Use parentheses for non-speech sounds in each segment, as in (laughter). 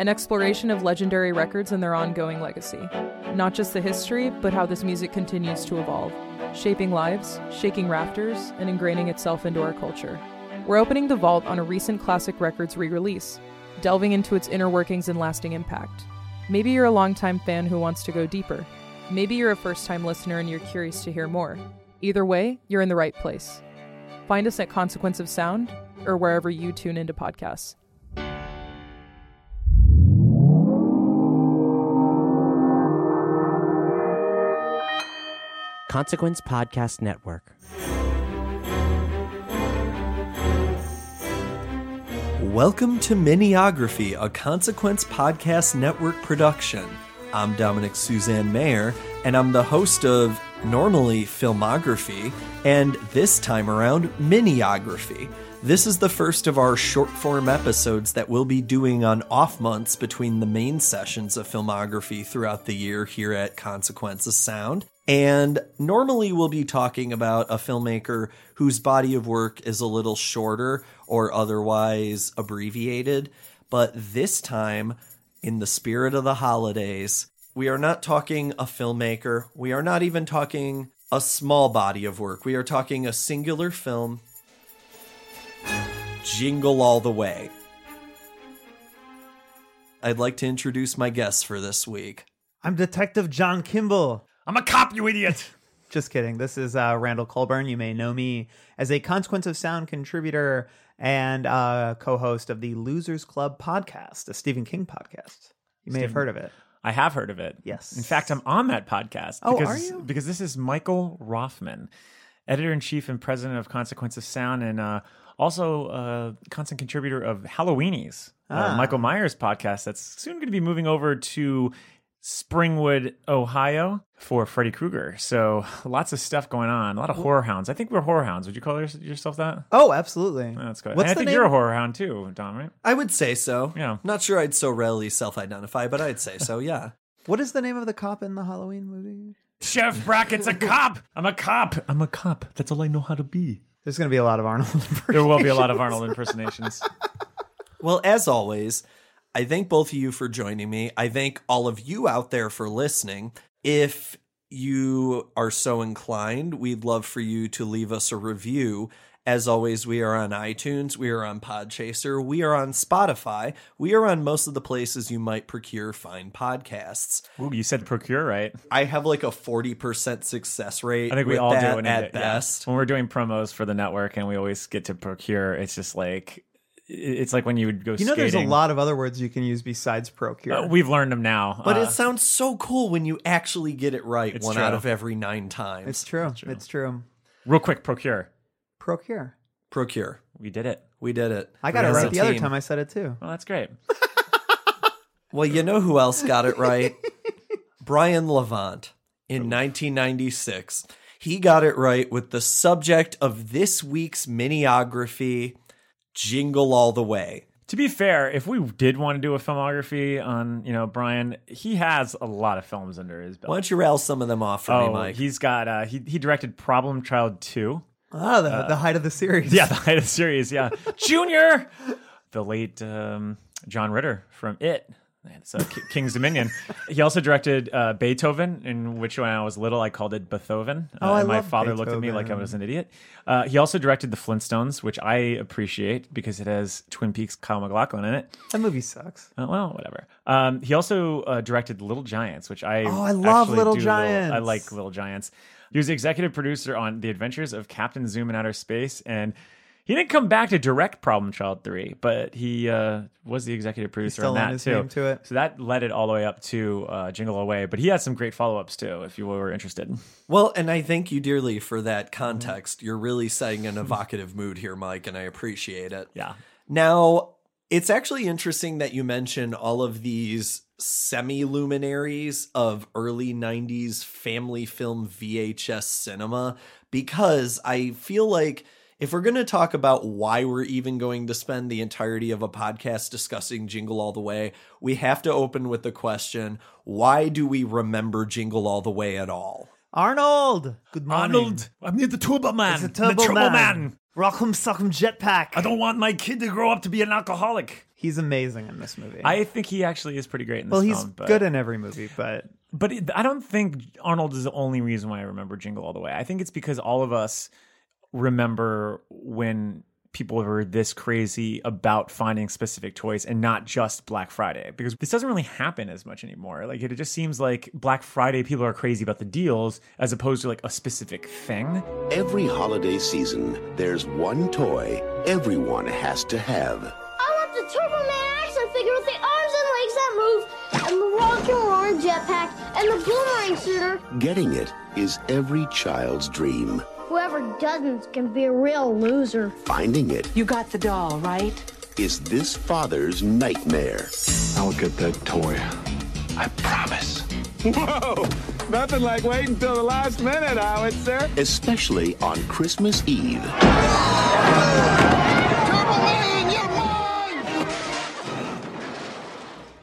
an exploration of legendary records and their ongoing legacy. Not just the history, but how this music continues to evolve, shaping lives, shaking rafters, and ingraining itself into our culture. We're opening the vault on a recent classic records re release, delving into its inner workings and lasting impact. Maybe you're a longtime fan who wants to go deeper. Maybe you're a first time listener and you're curious to hear more. Either way, you're in the right place. Find us at Consequence of Sound or wherever you tune into podcasts. Consequence Podcast Network. Welcome to Miniography, a Consequence Podcast Network production. I'm Dominick Suzanne-Mayer, and I'm the host of normally Filmography, and this time around, Miniography. This is the first of our short form episodes that we'll be doing on off months between the main sessions of Filmography throughout the year here at Consequence of Sound. And normally we'll be talking about a filmmaker whose body of work is a little shorter or otherwise abbreviated. But this time, in the spirit of the holidays, we are not talking a filmmaker. We are not even talking a small body of work. We are talking a singular film. Jingle All the Way. I'd like to introduce my guests for this week. I'm Detective John Kimball. I'm a cop, you idiot. (laughs) Just kidding. This is uh, Randall Colburn. You may know me as a Consequence of Sound contributor and uh, co-host of the Losers Club podcast, a Stephen King podcast. You may have heard of it. I have heard of it. Yes. In fact, I'm on that podcast. Oh, because, are you? Because this is Michael Roffman, editor in chief and president of Consequence of Sound, and uh, also a constant contributor of Halloweenies, uh, Ah. Michael Myers podcast. That's soon going to be moving over to Springwood, Ohio for Freddy Krueger. So lots of stuff going on. A lot of horror hounds. I think we're horror hounds. Would you call yourself that? Oh, absolutely. That's good. What's and I the think name? you're a horror hound too, Dom, right? I would say so. Yeah. Not sure I'd so readily self identify, but I'd say so, yeah. (laughs) What is the name of the cop in the Halloween movie? Sheriff Brackett's a cop. I'm a cop. I'm a cop. That's all I know how to be. There's going to be a lot of Arnold. (laughs) There will be a lot of Arnold impersonations. (laughs) Well, as always, I thank both of you for joining me. I thank all of you out there for listening. If you are so inclined, we'd love for you to leave us a review. As always, we are on iTunes, we are on Podchaser, we are on Spotify, we are on most of the places you might procure fine podcasts. Ooh, you said procure, right? I have like a 40% success rate. I think we with all do it at yeah. best. When we're doing promos for the network and we always get to procure, it's just like it's like when you would go You know, there's a lot of other words you can use besides procure. Uh, we've learned them now. But Uh, it sounds so cool when you actually get it right one true. out of every nine times. it's true. It's true. real quick, procure. Procure. Procure. We did it. We did it. I got As it right the other time I said it too. Well, that's great. (laughs) Well, you know who else got it right? (laughs) Brian Levant in 1996. He got it right with the subject of this week's miniography, Jingle All the Way. To be fair, if we did want to do a filmography on, you know, Brian, he has a lot of films under his belt. Why don't you rail some of them off for oh, me, Mike? he's got uh he he directed Problem Child 2. Ah, the, the height of the series. Yeah, the height of the series. Yeah, (laughs) Junior, the late um, John Ritter from It. It's uh, King's Dominion. He also directed uh, Beethoven, in which when I was little I called it Beethoven. Uh, Oh, I and my father looked at me like I was an idiot. Uh, he also directed The Flintstones, which I appreciate because it has Twin Peaks Kyle MacLachlan in it. That movie sucks. Uh, well, whatever. Um, he also uh, directed Little Giants, which I Oh, I love Little Giants. I like Little Giants. He was the executive producer on The Adventures of Captain Zoom in Outer Space, and he didn't come back to direct Problem Child three, but he uh, was the executive producer still on that his too. name to it. So that led it all the way up to uh, Jingle Away. But he had some great follow ups too, if you were interested. Well, and I thank you dearly for that context. You're really setting an (laughs) evocative mood here, Mike, and I appreciate it. Yeah. Now, it's actually interesting that you mention all of these semi luminaries of early 90s family film VHS cinema because I feel like if we're going to talk about why we're even going to spend the entirety of a podcast discussing Jingle All the Way, we have to open with the question why do we remember Jingle All the Way at all? Arnold. Good morning. Arnold, I'm near the Turbo Man. It's a turbo man. Rock'em sock'em jetpack. I don't want my kid to grow up to be an alcoholic. He's amazing in this movie. I think he actually is pretty great in this well, he's film. But... good in every movie, but But it, I don't think Arnold is the only reason why I remember Jingle All the Way. I think it's because all of us remember when people were this crazy about finding specific toys and not just Black Friday because this doesn't really happen as much anymore. Like it just seems like Black Friday people are crazy about the deals as opposed to like a specific thing. Every holiday season, there's one toy everyone has to have. I want the Turbo Man action figure with the arms and legs that move, and the rock and roaring jetpack, and the boomerang shooter. Getting it is every child's dream. Whoever doesn't can be a real loser. Finding it You got the doll, right? is this father's nightmare. I'll get that toy. I promise. Whoa! Nothing like waiting till the last minute, Howard, sir. Especially on Christmas Eve.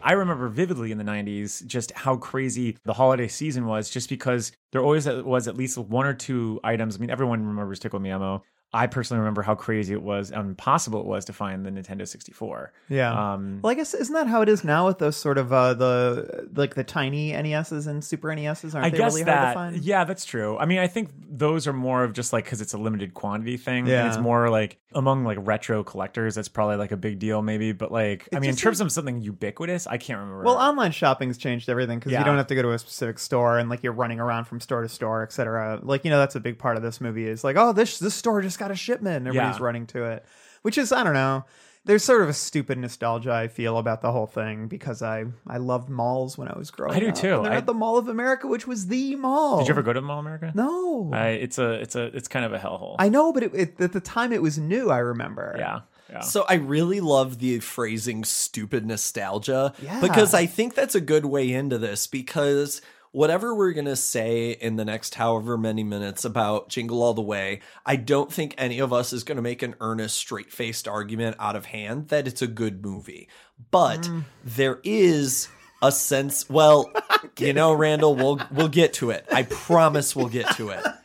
I remember vividly in the 90s just how crazy the holiday season was, just because there always was at least one or two items. I mean, everyone remembers Tickle Me Elmo. I personally remember how crazy it was and impossible it was to find the Nintendo 64. yeah. Um, well, I guess isn't that how it is now with those sort of uh, the like the tiny NESs and Super NESs? Aren't I they guess really that, hard to find? yeah, that's true. I mean, I think those are more of just like because it's a limited quantity thing. Yeah. And it's more like among like retro collectors, that's probably like a big deal, maybe. But like, I mean, in just terms of something ubiquitous, I can't remember. Well, online shopping's changed everything because Yeah. you don't have to go to a specific store and like you're running around from store to store, etc. Like you know that's a big part of this movie is like oh this this store just got a shipment, and everybody's Yeah. running to it, which is I don't know. There's sort of a stupid nostalgia I feel about the whole thing because I I loved malls when I was growing up. I do up. too. And they're I- at the Mall of America, which was the mall. Did you ever go to the Mall of America? No, I, it's a, it's a, it's kind of a hellhole. I know, but it, it, at the time it was new. I remember. yeah, yeah. So I really love the phrasing stupid nostalgia Yeah. because I think that's a good way into this because whatever we're going to say in the next however many minutes about Jingle All the Way, I don't think any of us is going to make an earnest straight-faced argument out of hand that it's a good movie. But mm. there is a sense well, (laughs) you know Randall, we'll we'll get to it. I promise we'll get to it. (laughs)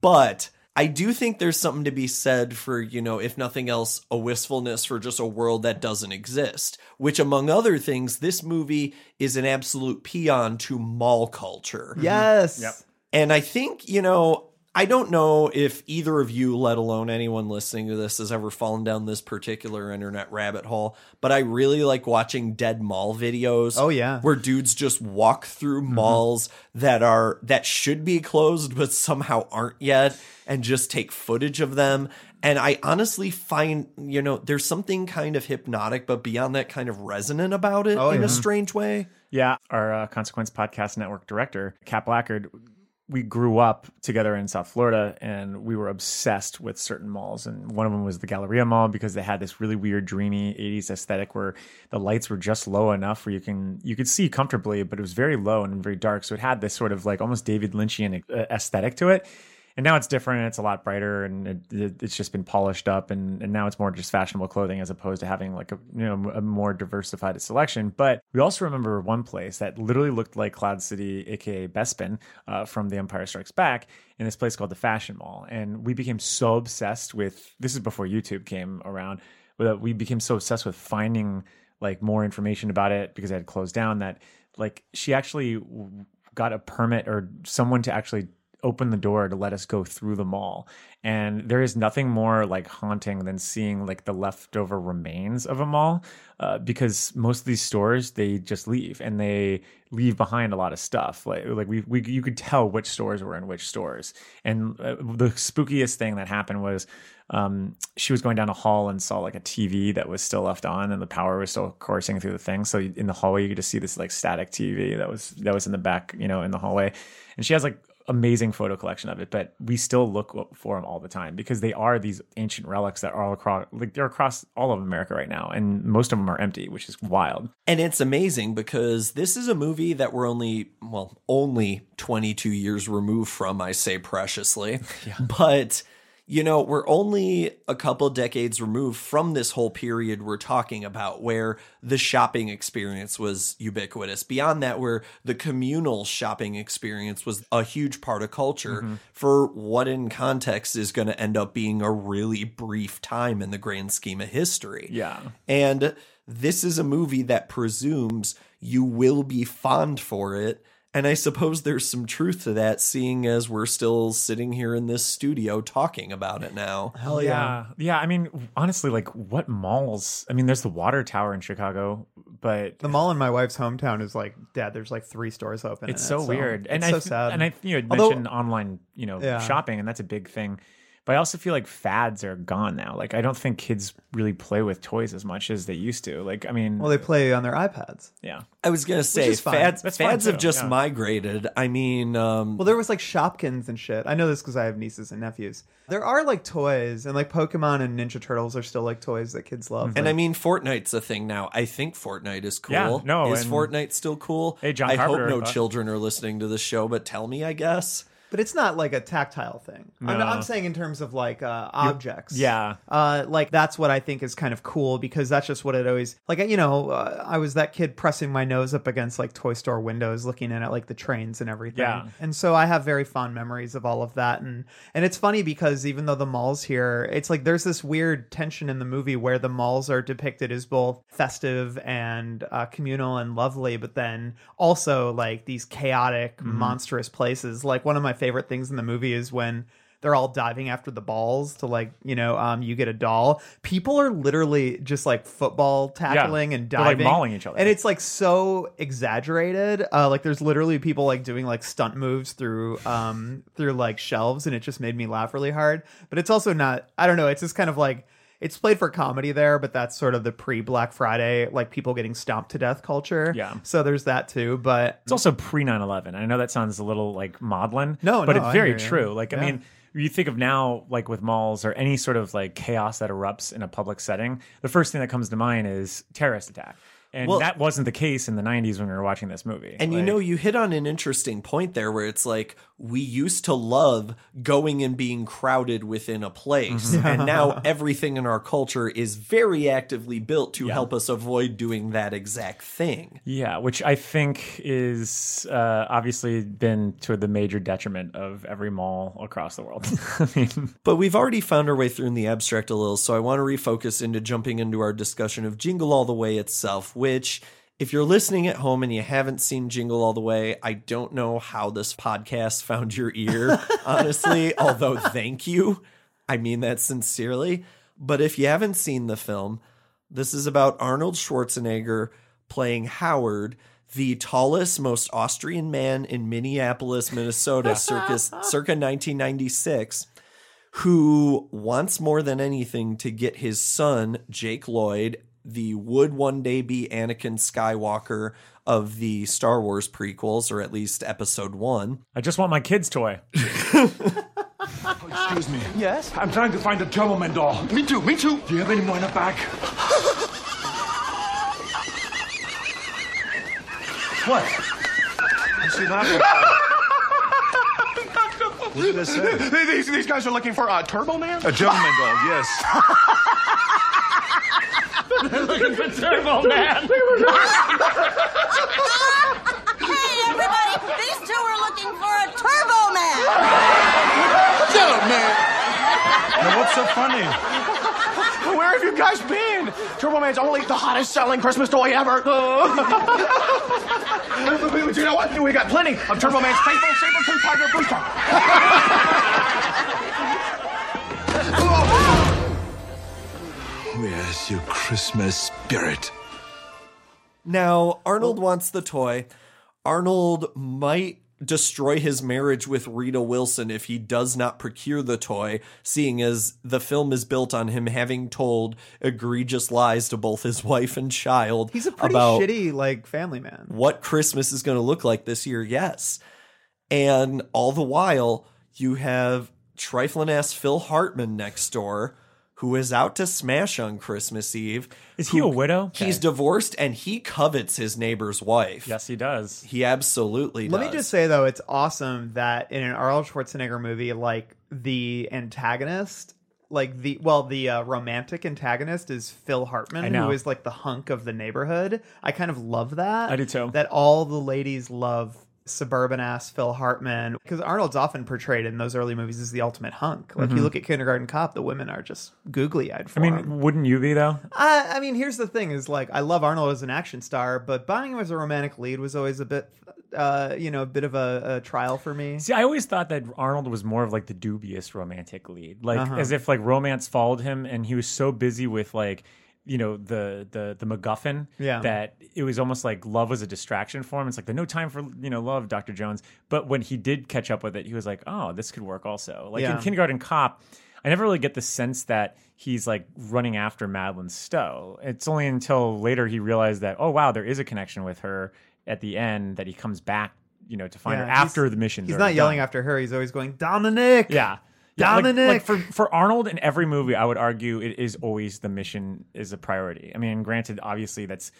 But I do think there's something to be said for, you know, if nothing else, a wistfulness for just a world that doesn't exist, which, among other things, this movie is an absolute paean to mall culture. Yes. Yep. And I think, you know, I don't know if either of you, let alone anyone listening to this, has ever fallen down this particular internet rabbit hole, but I really like watching dead mall videos. Oh, yeah. Where dudes just walk through malls that are that should be closed but somehow aren't yet and just take footage of them. And I honestly find, you know, there's something kind of hypnotic, but beyond that, kind of resonant about it Oh, in yeah. a strange way. Yeah, our uh, Consequence Podcast Network director, Cap Blackard, we grew up together in South Florida and we were obsessed with certain malls. And one of them was the Galleria Mall because they had this really weird, dreamy 80s aesthetic where the lights were just low enough where you can you could see comfortably, but it was very low and very dark. So it had this sort of like almost David Lynchian uh, aesthetic to it. And now it's different and it's a lot brighter and it, it, it's just been polished up and, and now it's more just fashionable clothing as opposed to having like a you know a more diversified selection. But we also remember one place that literally looked like Cloud City, aka Bespin, uh, from The Empire Strikes Back, in this place called the Fashion Mall. And we became so obsessed with this is before YouTube came around. But we became so obsessed with finding like more information about it because it had closed down that like she actually got a permit or someone to actually open the door to let us go through the mall and there is nothing more like haunting than seeing like the leftover remains of a mall uh, because most of these stores they just leave and they leave behind a lot of stuff like like we, we you could tell which stores were in which stores and uh, the spookiest thing that happened was um, she was going down a hall and saw like a TV that was still left on and the power was still coursing through the thing. So in the hallway, you could just see this like static TV that was that was in the back, you know, in the hallway. And she has like amazing photo collection of it, but we still look for them all the time because they are these ancient relics that are all across like they're across all of America right now, and most of them are empty, which is wild. And it's amazing because this is a movie that we're only, well, only 22 years removed from, I say preciously. (laughs) But, you know, we're only a couple decades removed from this whole period we're talking about where the shopping experience was ubiquitous. Beyond that, where the communal shopping experience was a huge part of culture mm-hmm. for what in context is going to end up being a really brief time in the grand scheme of history. Yeah. And this is a movie that presumes you will be fond for it. And I suppose there's some truth to that, seeing as we're still sitting here in this studio talking about it now. Hell yeah. Yeah. I mean, honestly, like what malls? I mean, there's the Water Tower in Chicago, but The mall in my wife's hometown is like, Dad, there's like three stores open. it's in so it, weird. And it's I so sad. and I you know Although- mentioned online, you know, Yeah. shopping, and that's a big thing. But I also feel like fads are gone now. Like I don't think kids really play with toys as much as they used to. Like I mean, well, they play on their iPads. yeah. I was gonna say fads, That's fads have just yeah. migrated. I mean, um, Well, there was like Shopkins and shit. I know this because I have nieces and nephews. There are like toys, and like Pokemon and Ninja Turtles are still like toys that kids love. and I mean, Fortnite's a thing now. I think Fortnite is cool. Yeah, no, is Fortnite still cool? Hey, John I Carpenter, hope no uh, children are listening to the show, but tell me, I guess. But it's not like a tactile thing. I'm, I'm saying in terms of like uh, objects. yeah. Uh, like that's what I think is kind of cool because that's just what it always like. You know, uh, I was that kid pressing my nose up against like toy store windows, looking in at like the trains and everything. Yeah. And so I have very fond memories of all of that. And and it's funny because even though the malls here, it's like there's this weird tension in the movie where the malls are depicted as both festive and uh, communal and lovely, but then also like these chaotic, monstrous places. Like one of my favorite things in the movie is when they're all diving after the balls to like you know um you get a doll. People are literally just like football tackling and They're, like, diving. mauling each other. and it's like so exaggerated. Uh like there's literally people like doing like stunt moves through um through like shelves and it just made me laugh really hard. But it's also not i don't know it's just kind of like it's played for comedy there but that's sort of the pre black friday like people getting stomped to death culture Yeah. so there's that too but It's also pre 9 11. I know that sounds a little like maudlin. No, but no, it's very true. Like, I mean, you think of now, like with malls or any sort of like chaos that erupts in a public setting, the first thing that comes to mind is terrorist attack. And Well- that wasn't the case in the 90s when we were watching this movie. And you know, you hit on an interesting point there where it's like we used to love going and being crowded within a place. Mm-hmm. And now (laughs) everything in our culture is very actively built to help us avoid doing that exact thing. Yeah, which I think is uh, obviously been to the major detriment of every mall across the world. (laughs) I mean, But we've already found our way through in the abstract a little, so I want to refocus into jumping into our discussion of Jingle All the Way itself, which, if you're listening at home and you haven't seen Jingle All the Way, I don't know how this podcast found your ear, (laughs) honestly, although thank you. I mean that sincerely. But if you haven't seen the film, this is about Arnold Schwarzenegger playing Howard, the tallest, most Austrian man in Minneapolis, Minnesota, (laughs) circa, circa 1996 who wants more than anything to get his son, Jake Lloyd, the would one day be Anakin Skywalker of the Star Wars prequels, or at least episode one. I just want my kid's toy. (laughs) Oh, excuse me. Yes? I'm trying to find a Turbo Man doll. Me too, me too. Do you have any more in the back? what? I see nothing. What did I say? These, these guys are looking for a Turbo Man? A gentleman doll, yes. (laughs) (laughs) Hey, everybody! These two are looking for a Turbo Man! Shut up, man. Now, what's so funny? Where have you guys been? Turbo Man's only the hottest selling Christmas toy ever. (laughs) you know what? We got plenty of Turbo Man's faithful saber-tooth tiger booster. (laughs) Where's your Christmas spirit? Now, Arnold wants the toy. Arnold might destroy his marriage with Rita Wilson if he does not procure the toy, seeing as the film is built on him having told egregious lies to both his (laughs) wife and child He's a pretty about shitty like family man. what Christmas is going to look like this year. Yes. And all the while, you have trifling ass Phil Hartman next door who is out to smash on Christmas Eve. Is he a widow? He's divorced and he covets his neighbor's wife. Yes, he does. He absolutely Let does. me just say though, it's awesome that in an Arnold Schwarzenegger movie, like the antagonist, like the well, the uh, romantic antagonist is Phil Hartman, who is like the hunk of the neighborhood. I kind of love that. I do too. That all the ladies love suburban ass Phil Hartman because Arnold's often portrayed in those early movies as the ultimate hunk. Like Mhm. you look at Kindergarten Cop, the women are just googly eyed. I mean, wouldn't you be though? I, I mean, here's the thing: is like I love Arnold as an action star, but buying him as a romantic lead was always a bit, uh, you know, a bit of a, a trial for me. See, I always thought that Arnold was more of like the dubious romantic lead, like Uh-huh. as if like romance followed him, and he was so busy with like you know the the the MacGuffin Yeah. that it was almost like love was a distraction for him. It's like the no time for you know love, Doctor Jones. But when he did catch up with it, he was like, oh, this could work also. Like Yeah. in Kindergarten Cop. I never really get the sense that he's like running after Madeline Stowe. It's only until later he realized that, oh wow, there is a connection with her at the end that he comes back, you know, to find her Yeah, he's- after the mission. He's not yelling after her; he's always going, "Dominic." Yeah. Yeah, like- Like, for for Arnold in every movie, I would argue it is always the mission is a priority. I mean, granted, obviously that's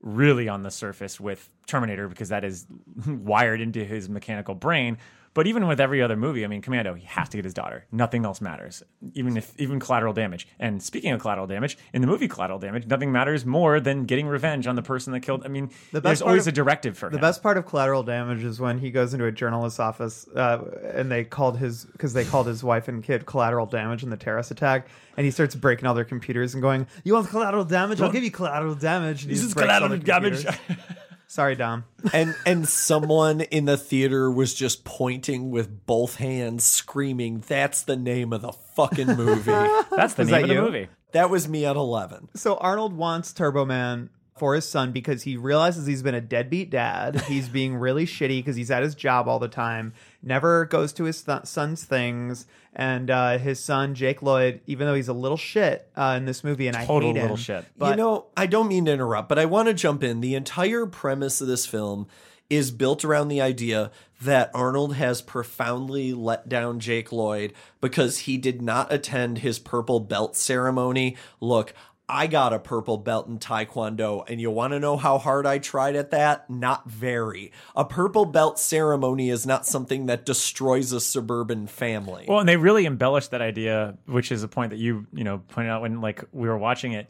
really on the surface with Terminator because that is (laughs) wired into his mechanical brain. But even with every other movie, I mean, Commando, he has to get his daughter. Nothing else matters. Even if even collateral damage. And speaking of collateral damage, in the movie Collateral Damage, nothing matters more than getting revenge on the person that killed. I mean, The there's always of- a directive for The him. best part of Collateral Damage is when he goes into a journalist's office uh, and they called his because they called his wife and kid collateral damage in the terrorist attack, and he starts breaking all their computers and going, "You want collateral damage? I'll give you collateral damage." And This is collateral damage. (laughs) computers. Sorry, Dom. and and someone in the theater was just pointing with both hands, screaming, "That's the name of the fucking movie." (laughs) That's the Was name that of the you? movie. That was me at eleven. So Arnold wants Turbo Man for his son because he realizes he's been a deadbeat dad. He's being really shitty because he's at his job all the time, never goes to his th- son's things, and uh, his son Jake Lloyd, even though he's a little shit uh, in this movie, and I Total hate him, little shit. But you know, I don't mean to interrupt, but I want to jump in. The entire premise of this film is built around the idea that Arnold has profoundly let down Jake Lloyd because he did not attend his purple belt ceremony. Look, I got a purple belt in Taekwondo, and you want to know how hard I tried at that? Not very. A purple belt ceremony is not something that destroys a suburban family. Well, and they really embellished that idea, which is a point that you you know pointed out when like we were watching it,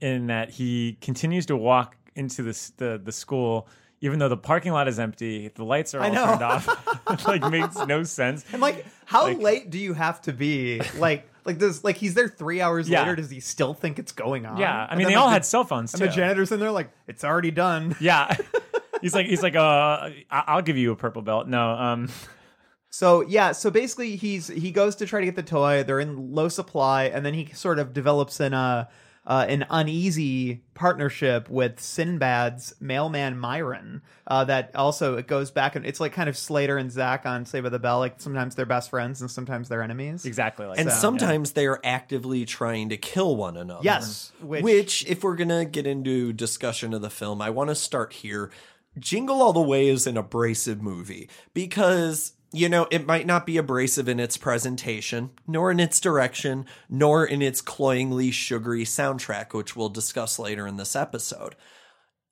in that he continues to walk into this the the school. Even though the parking lot is empty, the lights are all turned off. (laughs) it like makes no sense. And like, how Like- late do you have to be? Like, like this, like he's there three hours Yeah. later. Does he still think it's going on? Yeah, I mean they all the- had cell phones And too. the janitor's in there, like, it's already done. (laughs) yeah, (laughs) he's like he's like uh, I- I'll give you a purple belt. No, um, (laughs) So yeah, so basically he's he goes to try to get the toy. They're in low supply, and then he sort of develops an uh, uh an uneasy partnership with Sinbad's mailman Myron. Uh, that also it goes back and it's like kind of Slater and Zach on Saved by the Bell. Like sometimes they're best friends and sometimes they're enemies. exactly like and that. sometimes they are actively trying to kill one another. Yes, Which, which- if we're gonna get into discussion of the film, I want to start here. Jingle All the Way is an abrasive movie because you know it might not be abrasive in its presentation, nor in its direction, nor in its cloyingly sugary soundtrack, which we'll discuss later in this episode.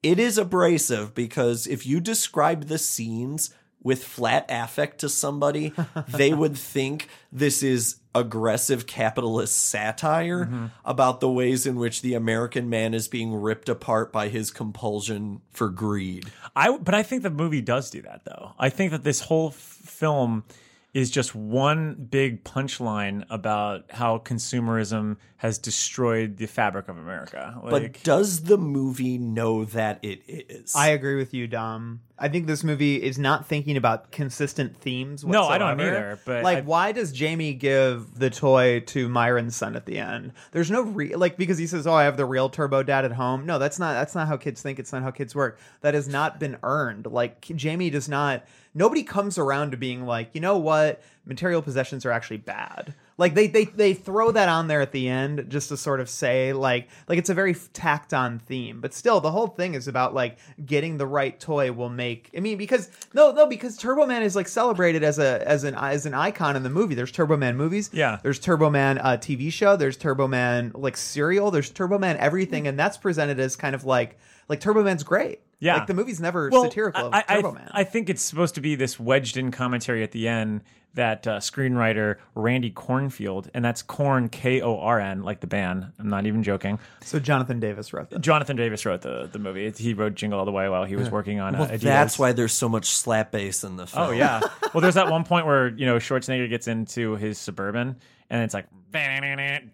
It is abrasive because if you describe the scenes with flat affect to somebody, they would (laughs) think this is aggressive capitalist satire Mm-hmm. about the ways in which the American man is being ripped apart by his compulsion for greed. I but I think the movie does do that though. I think that this whole f- film is just one big punchline about how consumerism has destroyed the fabric of America. Like, but does the movie know that it is? I agree with you, Dom. I think this movie is not thinking about consistent themes. No, I don't either, but like, I- why does Jamie give the toy to Myron's son at the end? There's no re- like because he says, "Oh, I have the real Turbo Dad at home." No, that's not. That's not how kids think. It's not how kids work. That has not been earned. Like Jamie does not. Nobody comes around to being like, you know what? Material possessions are actually bad. Like they they they throw that on there at the end just to sort of say like like it's a very tacked on theme, but still the whole thing is about like getting the right toy will make. I mean because no no because Turbo Man is like celebrated as a as an as an icon in the movie. There's Turbo Man movies. Yeah. There's Turbo Man uh, TV show. There's Turbo Man like cereal. There's Turbo Man everything, and that's presented as kind of like like Turbo Man's great. Yeah. like the movie's never Well, satirical of I, I, Man. I think it's supposed to be this wedged in commentary at the end that uh, screenwriter Randy Cornfield, and that's Corn K O R N, like the band. I'm not even joking. So Jonathan Davis wrote that. Jonathan Davis wrote the the movie. He wrote Jingle All the Way while he was working on. well, uh, Adidas. that's why there's so much slap bass in the film. Oh yeah. (laughs) Well, there's that one point where you know Schwarzenegger gets into his suburban, and it's like, and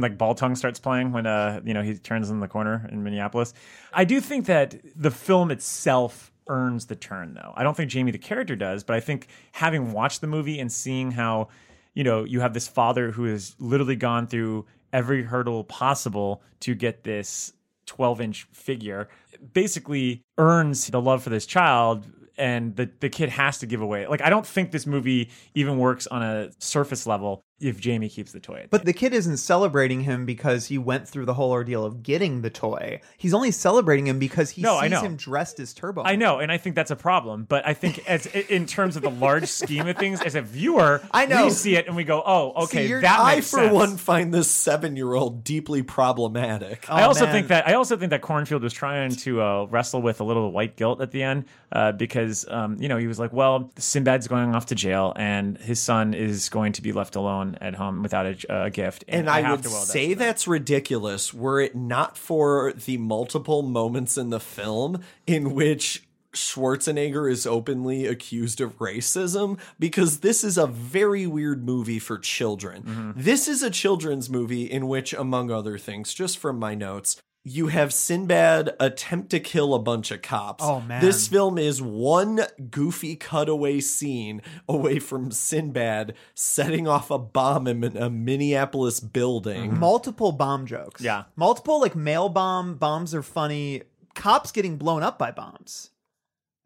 like ball tongue starts playing when uh you know he turns in the corner in Minneapolis. I do think that the film itself earns the turn though. I don't think Jamie the character does, but I think having watched the movie and seeing how you know you have this father who has literally gone through every hurdle possible to get this 12 inch figure basically earns the love for this child and the, the kid has to give away like i don't think this movie even works on a surface level if jamie keeps the toy But the kid isn't celebrating him because he went through the whole ordeal of getting the toy. He's only celebrating him because he No, sees him dressed as Turbo. I know, and I think that's a problem. But I think, as in terms of the large scheme of things, as a viewer, I know. we see it and we go, "Oh, okay, See, that I, for sense." one, find this seven-year-old deeply problematic. I also think that I also think that Cornfield was trying to uh, wrestle with a little white guilt at the end uh, because um, you know he was like, well, Sinbad's going off to jail and his son is going to be left alone at home without a, a gift, And I, have would that say that's ridiculous were it not for the multiple moments in the film in which Schwarzenegger is openly accused of racism because this is a very weird movie for children. Mm-hmm. This is a children's movie in which, among other things, just from my notes, you have Sinbad attempt to kill a bunch of cops. Oh, man. This film is one goofy cutaway scene away from Sinbad setting off a bomb in a Minneapolis building. Mm-hmm. multiple bomb jokes. Yeah. multiple like mail bomb bombs are funny. Cops getting blown up by bombs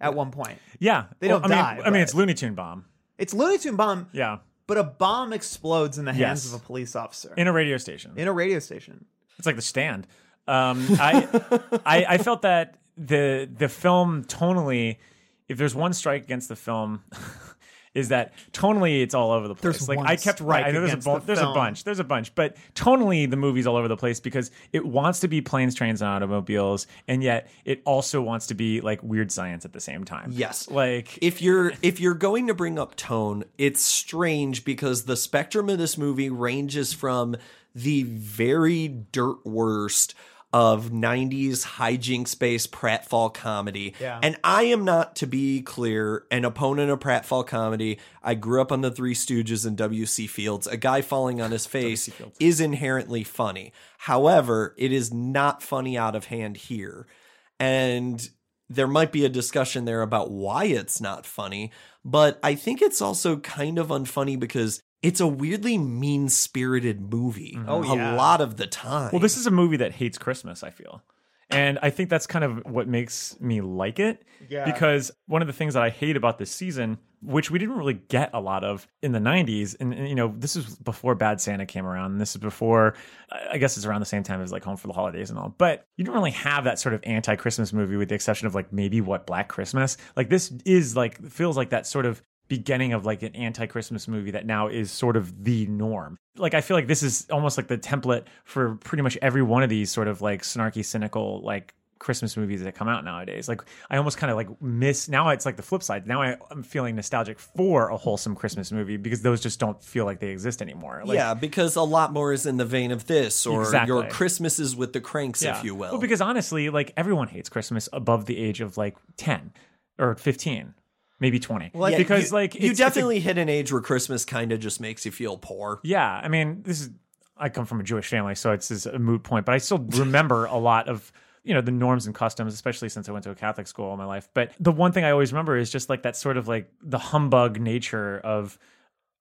at one point. Yeah, They Well, don't I mean, die, I mean, it's Looney Tune bomb. It's Looney Tune bomb, Yeah, but a bomb explodes in the hands Yes. of a police officer in a radio station. in a radio station. It's like the stand. Um, I, I I felt that the the film tonally, if there's one strike against the film, (laughs) is that tonally it's all over the place. There's like I kept right. I know there's a against the bu- there's a bunch. There's a bunch, but tonally the movie's all over the place because it wants to be planes, trains, and automobiles, and yet it also wants to be like weird science at the same time. Yes. like if you're if you're going to bring up tone, it's strange because the spectrum of this movie ranges from the very dirt worst of 90s hijinks based pratfall comedy. Yeah. And I am not, to be clear, an opponent of pratfall comedy. I grew up on the Three Stooges and W.C. Fields. A guy falling on his (laughs) face is inherently funny. However, it is not funny out of hand here. And there might be a discussion there about why it's not funny, but I think it's also kind of unfunny because it's a weirdly mean spirited movie mm-hmm. Oh, a yeah. lot of the time. Well, this is a movie that hates Christmas, I feel. And I think that's kind of what makes me like it. Yeah. Because one of the things that I hate about this season, which we didn't really get a lot of in the 90s, and, and, you know, this is before Bad Santa came around. And this is before, I guess it's around the same time as like Home for the Holidays and all. But you don't really have that sort of anti Christmas movie with the exception of like maybe what Black Christmas. Like this is like, feels like that sort of beginning of like an anti-christmas movie that now is sort of the norm like i feel like this is almost like the template for pretty much every one of these sort of like snarky cynical like christmas movies that come out nowadays like i almost kind of like miss now it's like the flip side now I, i'm feeling nostalgic for a wholesome christmas movie because those just don't feel like they exist anymore like, yeah, because a lot more is in the vein of this or Exactly. your Christmases with the cranks, if you will. Well, because honestly, like everyone hates Christmas above the age of like 10 or 15. Maybe 20. Yeah, because you, like you it's- it's a- definitely hit an age where Christmas kind of just makes you feel poor. Yeah, I mean, this is I come from a Jewish family, so it's a moot point. But I still remember a lot of you know the norms and customs, especially since I went to a Catholic school all my life. But the one thing I always remember is just like that sort of like the humbug nature of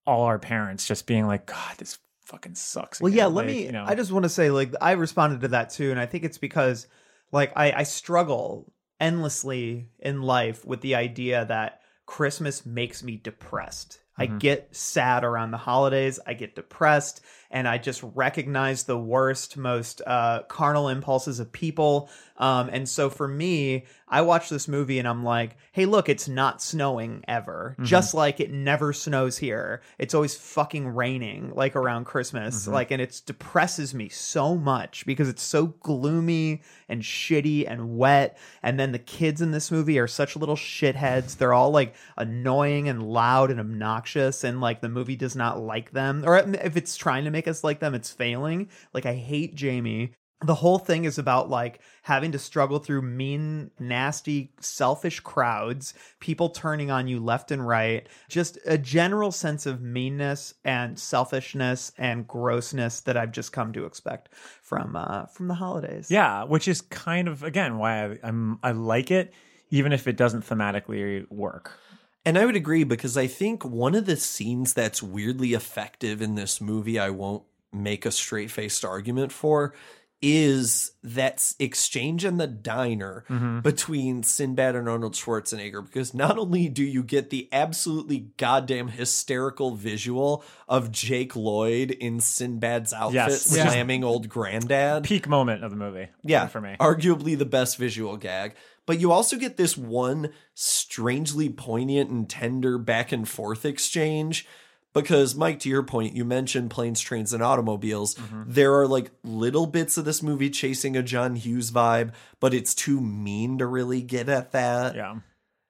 all our parents just being like, God, this fucking sucks. Well, again." yeah, let Like, me. You know, I just want to say, like, I responded to that too, and I think it's because, like, I, I struggle endlessly in life with the idea that Christmas makes me depressed. I Mhm. get sad around the holidays. I get depressed, and I just recognize the worst, most uh, carnal impulses of people. Um, and so for me, I watch this movie and I'm like, "Hey, look, it's not snowing ever. Mhm. Just like it never snows here. It's always fucking raining, like around Christmas. Mhm. Like, and it depresses me so much because it's so gloomy and shitty and wet. And then the kids in this movie are such little shitheads. They're all like annoying and loud and obnoxious, and like the movie does not like them. Or if it's trying to make us like them, it's failing. Like, I hate Jamie. The whole thing is about like having to struggle through mean, nasty, selfish crowds, people turning on you left and right, just a general sense of meanness and selfishness and grossness that I've just come to expect from uh from the holidays. yeah, which is kind of again why I, I'm I like it, even if it doesn't thematically work. And I would agree because I think one of the scenes that's weirdly effective in this movie, I won't make a straight faced argument for, is that exchange in the diner Mhm. between Sinbad and Arnold Schwarzenegger. Because not only do you get the absolutely goddamn hysterical visual of Jake Lloyd in Sinbad's outfit Yes, slamming old granddad. Peak moment of the movie. Yeah, for me. arguably the best visual gag. But you also get this one strangely poignant and tender back and forth exchange. Because, Mike, to your point, you mentioned planes, trains, and automobiles. Mm-hmm. There are like little bits of this movie chasing a John Hughes vibe, but it's too mean to really get at that. Yeah.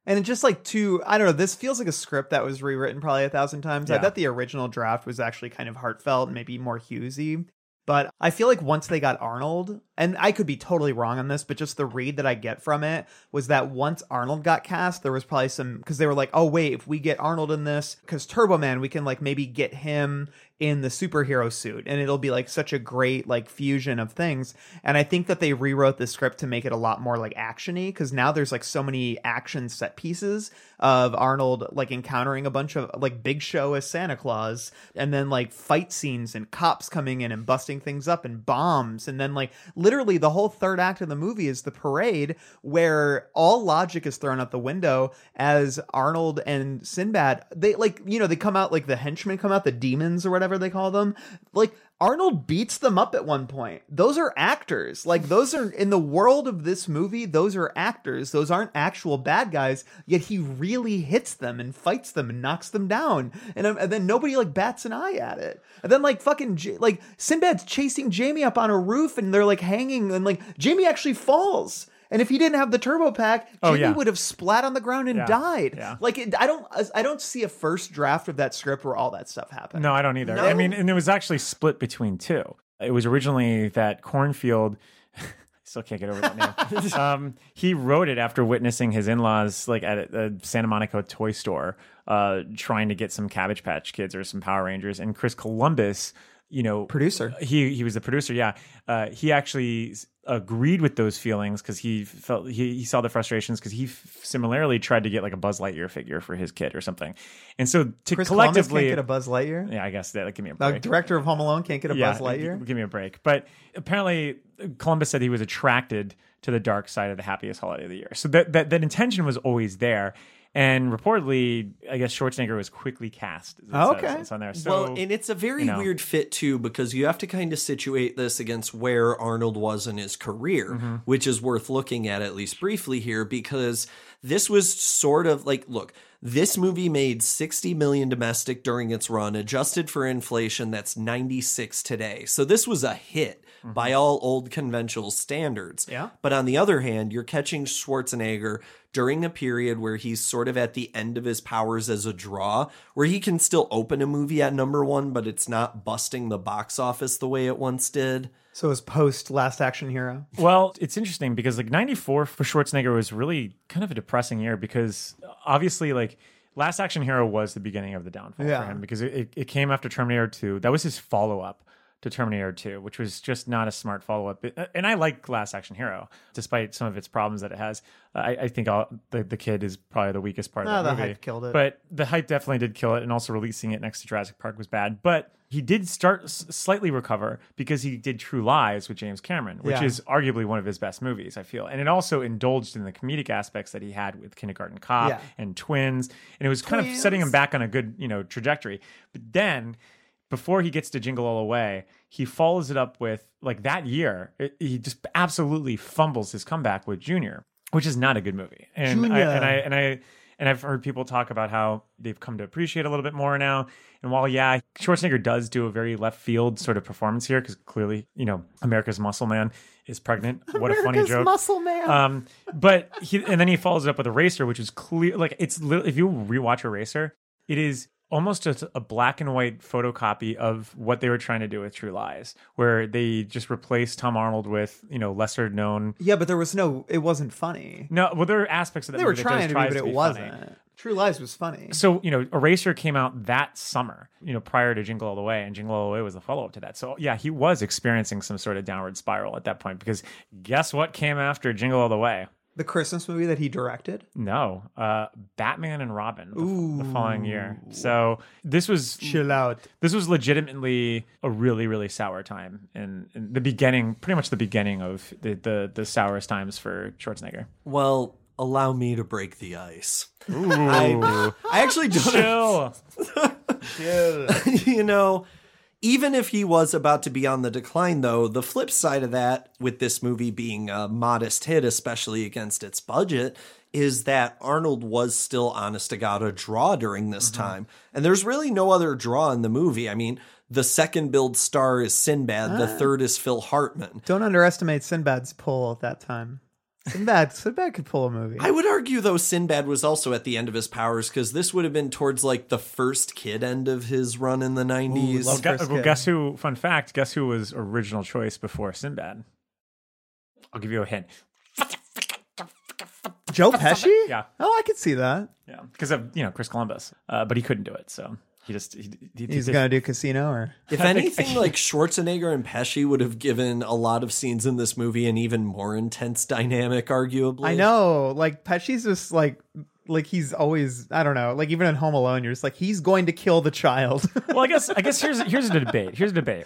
And it just like too, I don't know, this feels like a script that was rewritten probably a thousand times. I Yeah. bet the original draft was actually kind of heartfelt and maybe more Hughesy. But I feel like once they got Arnold, and I could be totally wrong on this, but just the read that I get from it was that once Arnold got cast, there was probably some because they were like, oh wait, if we get Arnold in this, because Turbo Man, we can like maybe get him in the superhero suit, and it'll be like such a great like fusion of things. And I think that they rewrote the script to make it a lot more like actiony because now there's like so many action set pieces of Arnold like encountering a bunch of like Big Show as Santa Claus, and then like fight scenes and cops coming in and busting things up and bombs, and then like literally the whole third act of the movie is the parade where all logic is thrown out the window as Arnold and Sinbad they like you know they come out like the henchmen come out the demons or whatever they call them like Arnold beats them up at one point. Those are actors. Like those are in the world of this movie, those are actors. Those aren't actual bad guys, yet he really hits them and fights them and knocks them down. And, um, and then nobody like bats an eye at it. And then like fucking like Sinbad's chasing Jamie up on a roof and they're like hanging and like Jamie actually falls. And if he didn't have the turbo pack, Oh, yeah. would have splat on the ground and Yeah, died. yeah. Like it, I don't I don't see a first draft of that script where all that stuff happened. No, I don't either. No? I mean, and it was actually split between two. It was originally that Cornfield. (laughs) Still can't get over that name. (laughs) um, he wrote it after witnessing his in-laws, like at a, a Santa Monica toy store, uh, trying to get some Cabbage Patch Kids or some Power Rangers. And Chris Columbus, you know, producer. He he was the producer. Yeah, uh, he actually agreed with those feelings because he felt he, he saw the frustrations because he f- similarly tried to get like a Buzz Lightyear figure for his kid or something. And so to Chris collectively can't get a Buzz Lightyear. yeah, I guess that give me a break. The director of Home Alone can't get a yeah, Buzz Lightyear. g- Give me a break. But apparently, Columbus said he was attracted to the dark side of the happiest holiday of the year. So that that, that intention was always there. And reportedly, I guess Schwarzenegger was quickly cast. as it Oh, says. okay. It's on there. So, well, and it's a very you know. weird fit too because you have to kind of situate this against where Arnold was in his career, Mm-hmm. which is worth looking at at least briefly here because this was sort of like look, this movie made 60 million domestic during its run, adjusted for inflation that's 96 today. So this was a hit mm-hmm. by all old conventional standards. Yeah. But on the other hand, you're catching Schwarzenegger during a period where he's sort of at the end of his powers as a draw, where he can still open a movie at number one, but it's not busting the box office the way it once did. So it was post Last Action Hero. Well, it's interesting because like 94 for Schwarzenegger was really kind of a depressing year because obviously like Last Action Hero was the beginning of the downfall Yeah. for him because it, it, it came after Terminator 2. That was his follow up to Terminator 2, which was just not a smart follow up. Uh, and I like Last Action Hero, despite some of its problems that it has. I, I think all, the, the kid is probably the weakest part No, of ah, that the movie. hype killed it. But the hype definitely did kill it, and also releasing it next to Jurassic Park was bad. But he did start s- slightly recover because he did True Lies with James Cameron, which Yeah. is arguably one of his best movies, I feel. And it also indulged in the comedic aspects that he had with Kindergarten Cop Yeah. and Twins, and it was kind of setting him back on a good, you know, trajectory. But then before he gets to Jingle All the Way, he follows it up with like that year. It, he just absolutely fumbles his comeback with Junior, which is not a good movie. And I, and I and I and I've heard people talk about how they've come to appreciate a little bit more now. And while yeah, Schwarzenegger does do a very left field sort of performance here because clearly you know America's Muscle Man is pregnant. What a funny joke. Muscle Man. Um, but he and then he follows it up with Eraser, which is clear. Like it's if you rewatch Eraser, it is almost a, a black and white photocopy of what they were trying to do with True Lies, where they just replaced Tom Arnold with you know lesser known. Yeah, but there was no. It wasn't funny. No, well, there are aspects of that They were trying to be, but it wasn't. funny. True Lies was funny. So, you know, Eraser came out that summer, you know, prior to Jingle All the Way, and Jingle All the Way was the follow up to that. So, yeah, he was experiencing some sort of downward spiral at that point because guess what came after Jingle All the Way? The Christmas movie that he directed. No, uh, Batman and Robin the, the following year. So this was Chill out. This was legitimately a really, really sour time, and, and the beginning, pretty much the beginning of the, the the sourest times for Schwarzenegger. Well, allow me to break the ice. Ooh. I, I actually don't. Chill. (laughs) you know, even if he was about to be on the decline, though, the flip side of that, with this movie being a modest hit, especially against its budget, is that Arnold was still, honest to God, a draw during this time. And there's really no other draw in the movie. I mean, the second billed star is Sinbad, the Ah. third is Phil Hartman. Don't underestimate Sinbad's pull at that time. Sinbad, Sinbad could pull a movie. I would argue, though, Sinbad was also at the end of his powers because this would have been towards like the first kid end of his run in the 90s. Well, gu- well, guess who? Fun fact: guess who was original choice before Sinbad? I'll give you a hint. Joe Pesci? Yeah. Oh, I could see that. Yeah, because of you know Chris Columbus, uh, but he couldn't do it, so he just he, he, he He's did- gonna do Casino, or If anything, like (laughs) Schwarzenegger and Pesci would have given a lot of scenes in this movie an even more intense dynamic, arguably. I know, like Pesci's just like, like he's always, I don't know, like even in Home Alone, you're just like he's going to kill the child. (laughs) well, I guess I guess here's here's a debate. Here's a debate.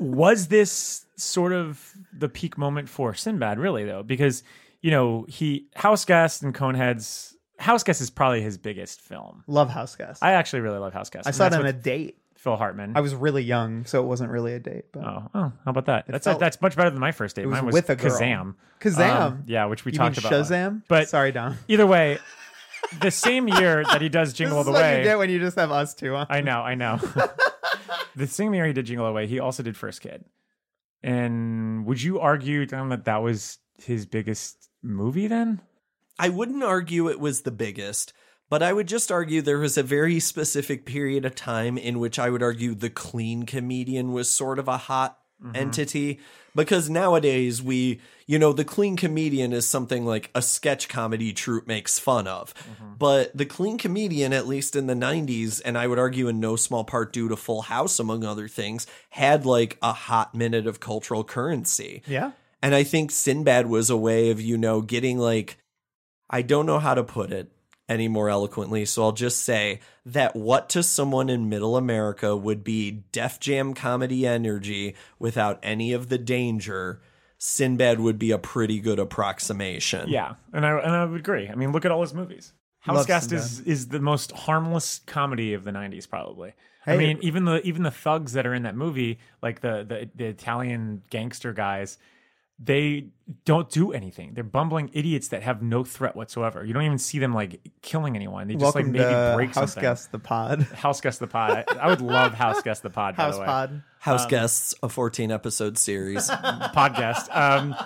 Was this sort of the peak moment for Sinbad, really though? Because you know he House Guest and Coneheads. House Guest is probably his biggest film. Love House Guest. I actually really love House Guest. I and saw it that's on a with date. Phil Hartman. I was really young, so it wasn't really a date. But Oh, oh, how about that? That's felt- that's much better than my first date. It was Mine was with a girl. Kazam. Kazam? Um, yeah, which we You talked mean about. Shazam? But Sorry, Don. Either way, (laughs) the same year that he does Jingle All This the what Way. you get when you just have us two on. I know, I know. (laughs) the same year he did Jingle All the Way, he also did First Kid. And would you argue, Tom, that that was his biggest movie then? I wouldn't argue it was the biggest, but I would just argue there was a very specific period of time in which I would argue the clean comedian was sort of a hot mm-hmm. entity. Because nowadays we, you know, the clean comedian is something like a sketch comedy troupe makes fun of. Mm-hmm. But the clean comedian, at least in the 90s, and I would argue in no small part due to Full House, among other things, had like a hot minute of cultural currency. Yeah. And I think Sinbad was a way of, you know, getting like, I don't know how to put it any more eloquently, so I'll just say that what to someone in middle America would be Def Jam comedy energy without any of the danger, Sinbad would be a pretty good approximation. Yeah, and I and I would agree. I mean, look at all his movies. House Love Guest Sinbad. is is the most harmless comedy of the '90s, probably. I mean, even the even the thugs that are in that movie, like the the, the Italian gangster guys, they don't do anything. They're bumbling idiots that have no threat whatsoever. You don't even see them like killing anyone. They just Welcome like maybe to break House something. Guest the Pod. (laughs) House Guest the Pod. I, I would love House Guest the Pod. by House the way. Pod. House Um, Guests, a 14 episode series. (laughs) podcast. Um,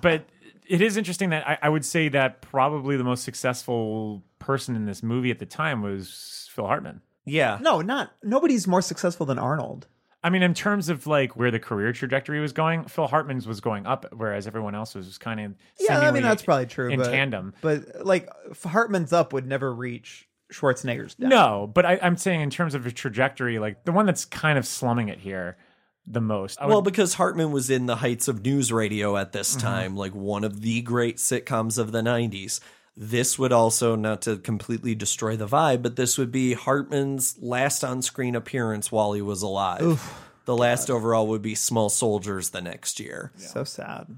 but it is interesting that I, I would say that probably the most successful person in this movie at the time was Phil Hartman. Yeah. No, not nobody's more successful than Arnold. I mean, in terms of like where the career trajectory was going, Phil Hartman's was going up, whereas everyone else was kind of Yeah, I mean that's probably true. in but, tandem. but like Hartman's up would never reach Schwarzenegger's down. No, but I, I'm saying in terms of a trajectory, like the one that's kind of slumming it here the most. I well, would- because Hartman was in the heights of NewsRadio at this Mhm. time, like one of the great sitcoms of the 90s. This would also, not to completely destroy the vibe, but this would be Hartman's last on screen appearance while he was alive. Oof. the last overall would be Small Soldiers the next year. So sad.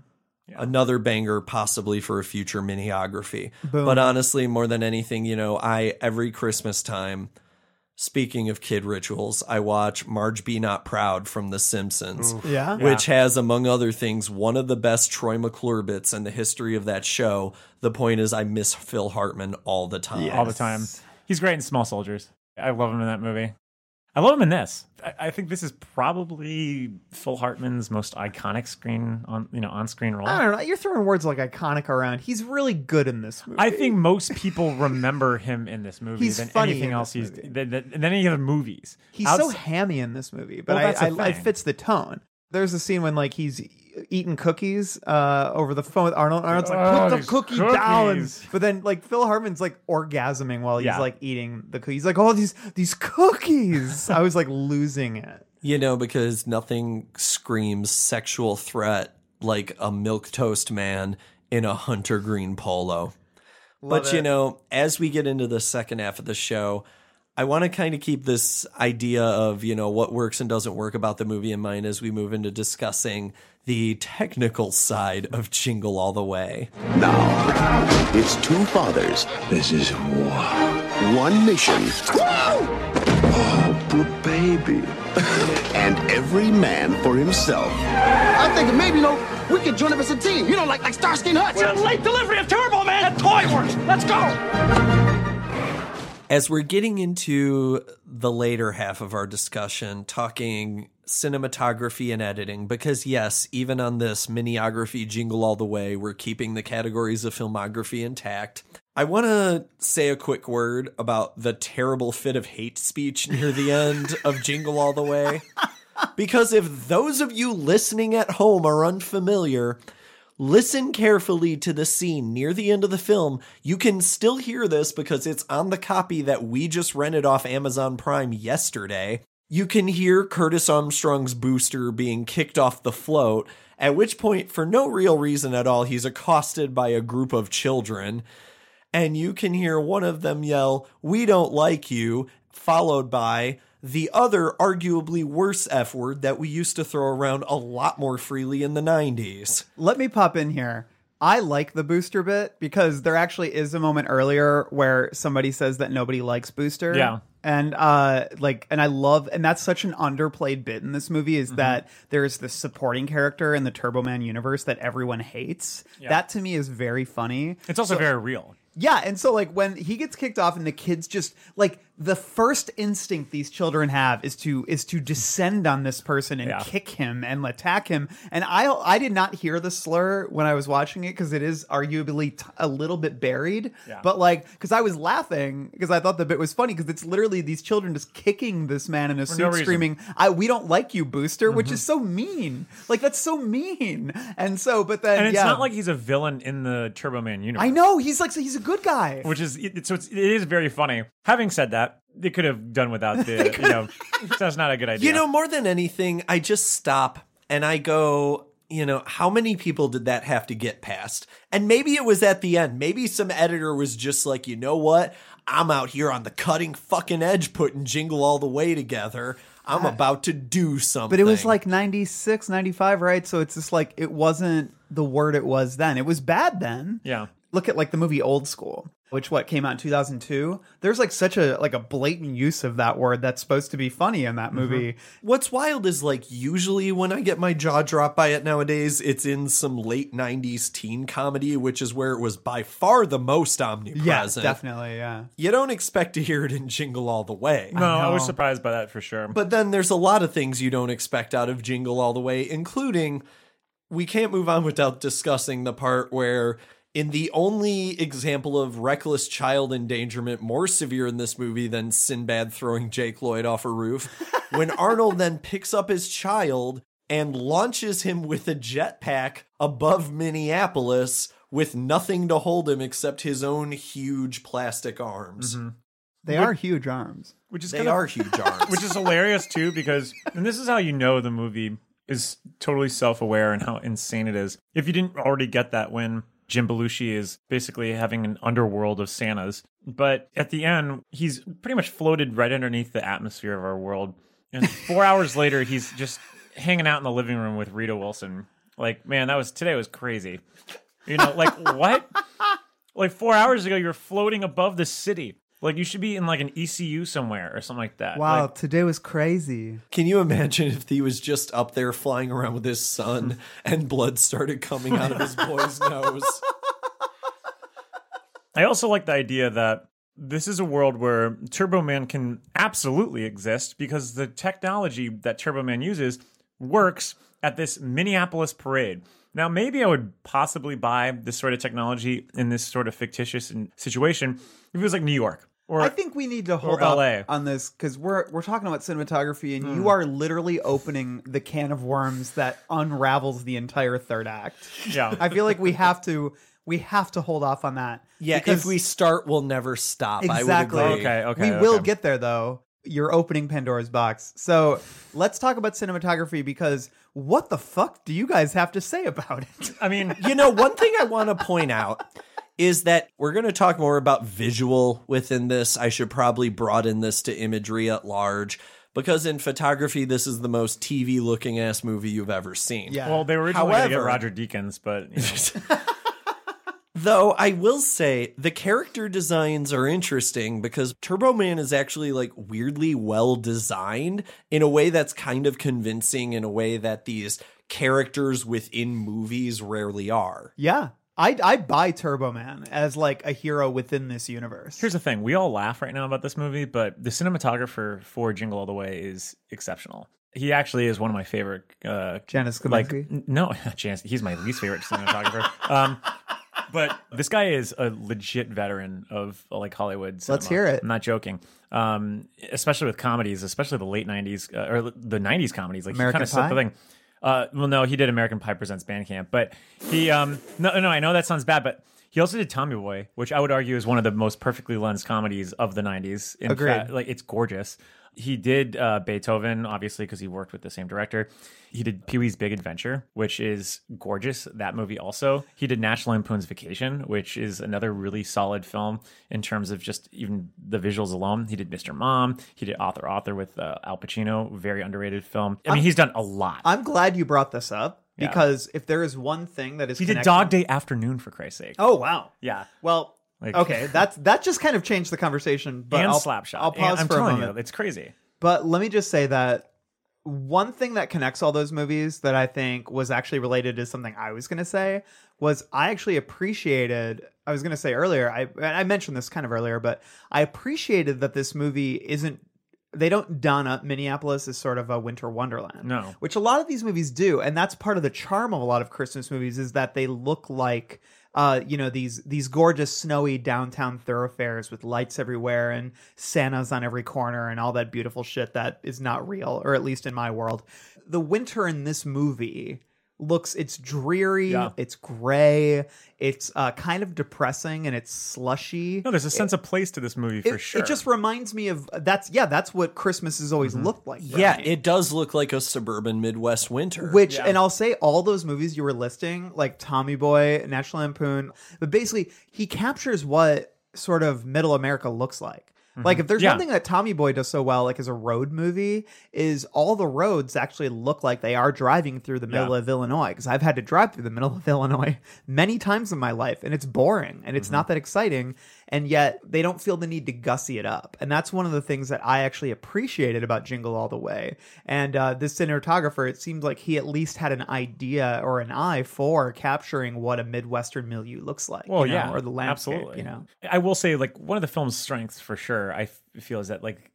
Another banger, possibly for a future miniography. Boom. But honestly, more than anything, you know, I every Christmas time, speaking of kid rituals, I watch Marge Be Not Proud from The Simpsons. Oof. Yeah? Which has, among other things, one of the best Troy McClure bits in the history of that show. The point is, I miss Phil Hartman all the time. all the time. He's great in Small Soldiers. I love him in that movie. I love him in this. I, I think this is probably Phil Hartman's most iconic screen on you know on screen role. I don't know. You're throwing words like iconic around. He's really good in this movie. I think most people remember him in this movie He's than anything in else he's than, than than any other movies. He's so hammy in this movie, but Well, I, I, it fits the tone. There's a scene when like he's eating cookies uh, over the phone with Arnold. Arnold's like, Oh, "Put the these cookie down," but then like Phil Hartman's like orgasming while he's Yeah. like eating the cookies. He's like, "Oh, these these cookies!" (laughs) I was like losing it. You know, because nothing screams sexual threat like a milk toast man in a hunter green polo. Love but you know, as we get into the second half of the show, I want to kind of keep this idea of, you know, what works and doesn't work about the movie in mind as we move into discussing the technical side of Jingle All the Way. Now, it's two fathers. This is war. One mission. Oh, the baby. (laughs) and every man for himself. I'm thinking maybe, you know, we could join up as a team. You know, like like Starsky and Hutch. We're late delivery of Turbo Man at Toy Works. Let's go. As we're getting into the later half of our discussion, talking cinematography and editing, because yes, even on this miniography jingle all the way, we're keeping the categories of filmography intact. I want to say a quick word about the terrible fit of hate speech near the end of (laughs) Jingle All the Way. Because if those of you listening at home are unfamiliar, listen carefully to the scene near the end of the film. You can still hear this because it's on the copy that we just rented off Amazon Prime yesterday. You can hear Curtis Armstrong's booster being kicked off the float, at which point, for no real reason at all, he's accosted by a group of children. And you can hear one of them yell, We don't like you, followed by the other, arguably worse F word that we used to throw around a lot more freely in the 90s. Let me pop in here. I like the booster bit because there actually is a moment earlier where somebody says that nobody likes Booster. Yeah. And uh like and I love and that's such an underplayed bit in this movie is that there's this supporting character in the Turbo Man universe that everyone hates. Yeah. That to me is very funny. It's also So- very real. yeah, and so like when he gets kicked off and the kids just like the first instinct these children have is to is to descend on this person and Yeah. kick him and attack him. And I I did not hear the slur when I was watching it because it is arguably t- a little bit buried. Yeah. But like because I was laughing because I thought the bit was funny because it's literally these children just kicking this man in a For suit no screaming, "I we don't like you, Booster," which mm-hmm. is so mean. Like that's so mean. And so but then And it's yeah. not like he's a villain in the Turbo Man universe. I know he's like he's a good guy. which is so it's, it is very funny. Having said that, they could have done without the (laughs) you know that's not a good idea. You know, more than anything, I just stop and I go, you know, how many people did that have to get past? And maybe it was at the end. Maybe some editor was just like, you know what? I'm out here on the cutting fucking edge putting Jingle All the Way together. I'm about to do something. But it was like 96, 95, right? So it's just like it wasn't the word it was then. It was bad then. Yeah. Look at like the movie Old School, which what came out in 2002. There's like such a like a blatant use of that word that's supposed to be funny in that movie. Mm-hmm. What's wild is like usually when I get my jaw dropped by it nowadays, it's in some late 90s teen comedy, which is where it was by far the most omnipresent. Yeah, definitely, yeah. You don't expect to hear it in Jingle All the Way. no, I, was surprised by that for sure. But then there's a lot of things you don't expect out of Jingle All the Way, including we can't move on without discussing the part where in the only example of reckless child endangerment more severe in this movie than Sinbad throwing Jake Lloyd off a roof, (laughs) when Arnold then picks up his child and launches him with a jetpack above Minneapolis with nothing to hold him except his own huge plastic arms. Mm-hmm. They are huge arms. which is They kind of- are huge (laughs) arms. which is hilarious too because and this is how you know the movie is totally self-aware and how insane it is if you didn't already get that when jim belushi is basically having an underworld of santas. But at the end he's pretty much floated right underneath the atmosphere of our world. And four (laughs) hours later he's just hanging out in the living room with rita wilson. Like man that was today was crazy. You know like what? (laughs) Like four hours ago you were floating above the city like you should be in like an ICU somewhere or something like that Wow, Like, today was crazy. Can you imagine if he was just up there flying around with his son (laughs) and blood started coming out of his boy's nose? I also like the idea that this is a world where Turbo Man can absolutely exist because the technology that Turbo Man uses works at this Minneapolis parade. Now, maybe I would possibly buy this sort of technology in this sort of fictitious situation if it was like New York or I think we need to hold up LA. on this because we're we're talking about cinematography, and Hmm. you are literally opening the can of worms that unravels the entire third act. Yeah. I feel like we have to we have to hold off on that. Yeah, because- if we start, we'll never stop. exactly. I would agree. Okay, okay, we will get there though. You're opening Pandora's box. So let's talk about cinematography because what the fuck do you guys have to say about it? (laughs) I mean, You know, one thing I want to point out is that we're going to talk more about visual within this. I should probably broaden this to imagery at large because in photography, this is the most TV looking ass movie you've ever seen. Yeah. well, they were originally going to get Roger Deakins, but you know. (laughs) Though I will say the character designs are interesting because Turbo Man is actually like weirdly well designed in a way that's kind of convincing in a way that these characters within movies rarely are. yeah. I, I buy Turbo Man as like a hero within this universe. Here's the thing: we all laugh right now about this movie, but the cinematographer for Jingle All the Way is exceptional. He actually is one of my favorite. Uh, Janusz like no, (laughs) Janusz. He's my least favorite cinematographer. (laughs) um, but this guy is a legit veteran of like Hollywood. Cinema. Let's hear it. I'm not joking. Um, especially with comedies, especially the late '90s uh, or the '90s comedies. Like American he kind of set the thing. Uh, well, no, he did American Pie presents Band Camp, but he um, no, no, I know that sounds bad, but he also did Tommy Boy, which I would argue is one of the most perfectly lensed comedies of the '90s. In Agreed. fact, like it's gorgeous. He did uh, Beethoven, obviously, because he worked with the same director. He did Pee Wee's Big Adventure, which is gorgeous. That movie also. He did National Lampoon's Vacation, which is another really solid film in terms of just even the visuals alone. He did Mr. Mom. He did Author Author with uh, Al Pacino, very underrated film. I mean, he's done a lot. I'm glad you brought this up Yeah. because if there is one thing that is he did Dog Day Afternoon, for Christ's sake. Oh wow. Yeah. Well, Like- okay, (laughs) that's that just kind of changed the conversation. But and I'll, Slapshot. I'll pause And for a moment. you, it's crazy. But let me just say that one thing that connects all those movies that I think was actually related to something I was going to say was I actually appreciated. I was going to say earlier. I I mentioned this kind of earlier, but I appreciated that this movie isn't. They don't don up Minneapolis as sort of a winter wonderland. No. which a lot of these movies do, and that's part of the charm of a lot of Christmas movies is that they look like. Uh, you know these these gorgeous snowy downtown thoroughfares with lights everywhere and Santas on every corner and all that beautiful shit that is not real, or at least in my world. The winter in this movie looks it's dreary, Yeah. it's gray, it's uh, kind of depressing, and it's slushy. No, there's a sense of place to this movie for it, sure. It just reminds me of that's yeah, that's what Christmas has always looked like. for Yeah, it does look like a suburban Midwest winter. Which, and I'll say all those movies you were listing, like Tommy Boy, National Lampoon, but basically he captures what sort of middle America looks like. Like if there's mm-hmm. Yeah. one thing that Tommy Boy does so well, like as a road movie, is all the roads actually look like they are driving through the middle Yeah. of Illinois. Because I've had to drive through the middle of (laughs) Illinois many times in my life, and it's boring and it's mm-hmm. not that exciting. And yet they don't feel the need to gussy it up, and that's one of the things that I actually appreciated about Jingle All the Way. And uh, this cinematographer, it seemed like he at least had an idea or an eye for capturing what a midwestern milieu looks like. Well, you know, yeah, or the landscape. absolutely. You know, I will say, like one of the film's strengths for sure, I f- feel is that like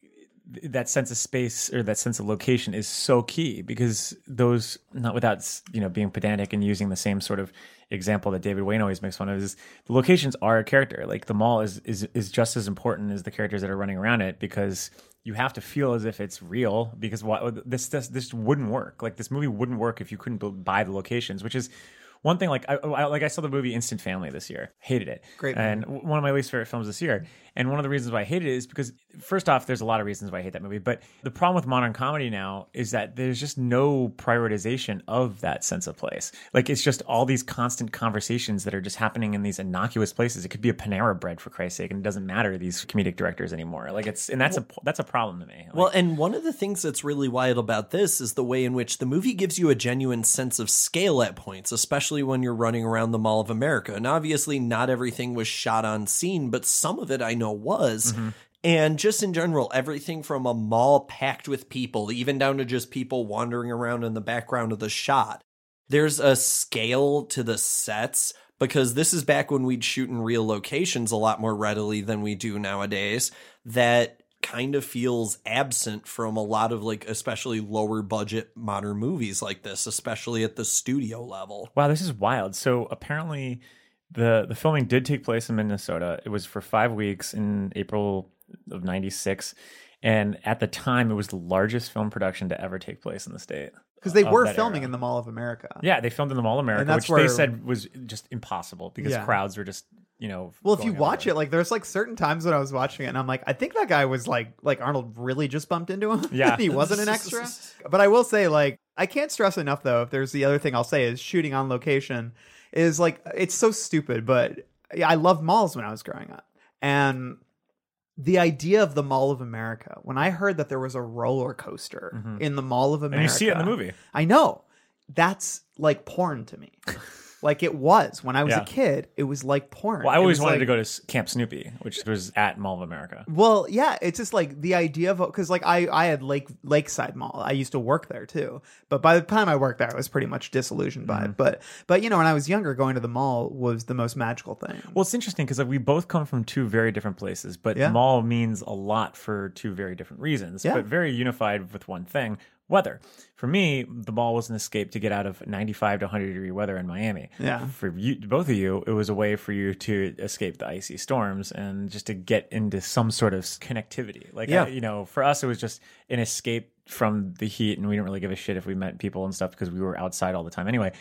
that sense of space or that sense of location is so key because those not without you know being pedantic and using the same sort of example that David Wayne always makes fun of is the locations are a character. Like the mall is is is just as important as the characters that are running around it because you have to feel as if it's real because what this this this wouldn't work. Like this movie wouldn't work if you couldn't buy the locations, which is one thing like I, I, like I saw the movie Instant Family this year. Hated it. Great And one of my least favorite films this year. And one of the reasons why I hate it is because first off, there's a lot of reasons why I hate that movie. But the problem with modern comedy now is that there's just no prioritization of that sense of place. Like it's just all these constant conversations that are just happening in these innocuous places. It could be a Panera bread for Christ's sake, and it doesn't matter these comedic directors anymore. Like it's and that's a that's a problem to me. Like, Well, and one of the things that's really wild about this is the way in which the movie gives you a genuine sense of scale at points, especially when you're running around the Mall of America. And obviously, not everything was shot on scene, but some of it I know was. Mm-hmm. And just in general, everything from a mall packed with people, even down to just people wandering around in the background of the shot. There's a scale to the sets because this is back when we'd shoot in real locations a lot more readily than we do nowadays. That kind of feels absent from a lot of like especially lower budget modern movies like this especially at the studio level Wow, this is wild. So apparently, the the filming did take place in Minnesota. It was for five weeks in April of '96, and at the time, it was the largest film production to ever take place in the state. because they were filming era. in the Mall of America. Yeah, they filmed in the Mall of America, that's which they said was just impossible because Yeah. crowds were just you know. Well, if you watch it, like there's like certain times when I was watching it, and I'm like, I think that guy was like, like Arnold really just bumped into him. Yeah. (laughs) he wasn't an extra. (laughs) But I will say, like, I can't stress enough though. If there's the other thing I'll say is shooting on location is like it's so stupid, but yeah, I loved malls when I was growing up, and the idea of the Mall of America. When I heard that there was a roller coaster in the Mall of Mm-hmm. And America, you see it in the movie. I know. That's like porn to me. (laughs) like it was when I was Yeah. a kid. It was like porn. Well, I always wanted like- to go to Camp Snoopy, which was at Mall of America. Well, yeah, it's just like the idea of because like I I had Lake Lakeside Mall. I used to work there too, but by the time I worked there, I was pretty much disillusioned by Mm-hmm. it. But but you know, when I was younger, going to the mall was the most magical thing. Well, it's interesting because like, we both come from two very different places, but Yeah. mall means a lot for two very different reasons, Yeah. but very unified with one thing weather. For me, the ball was an escape to get out of 95 to 100 degree weather in Miami. Yeah. For you, both of you, it was a way for you to escape the icy storms and just to get into some sort of connectivity. Like, Yeah. I, you know, for us, it was just an escape from the heat, and we didn't really give a shit if we met people and stuff because we were outside all the time anyway.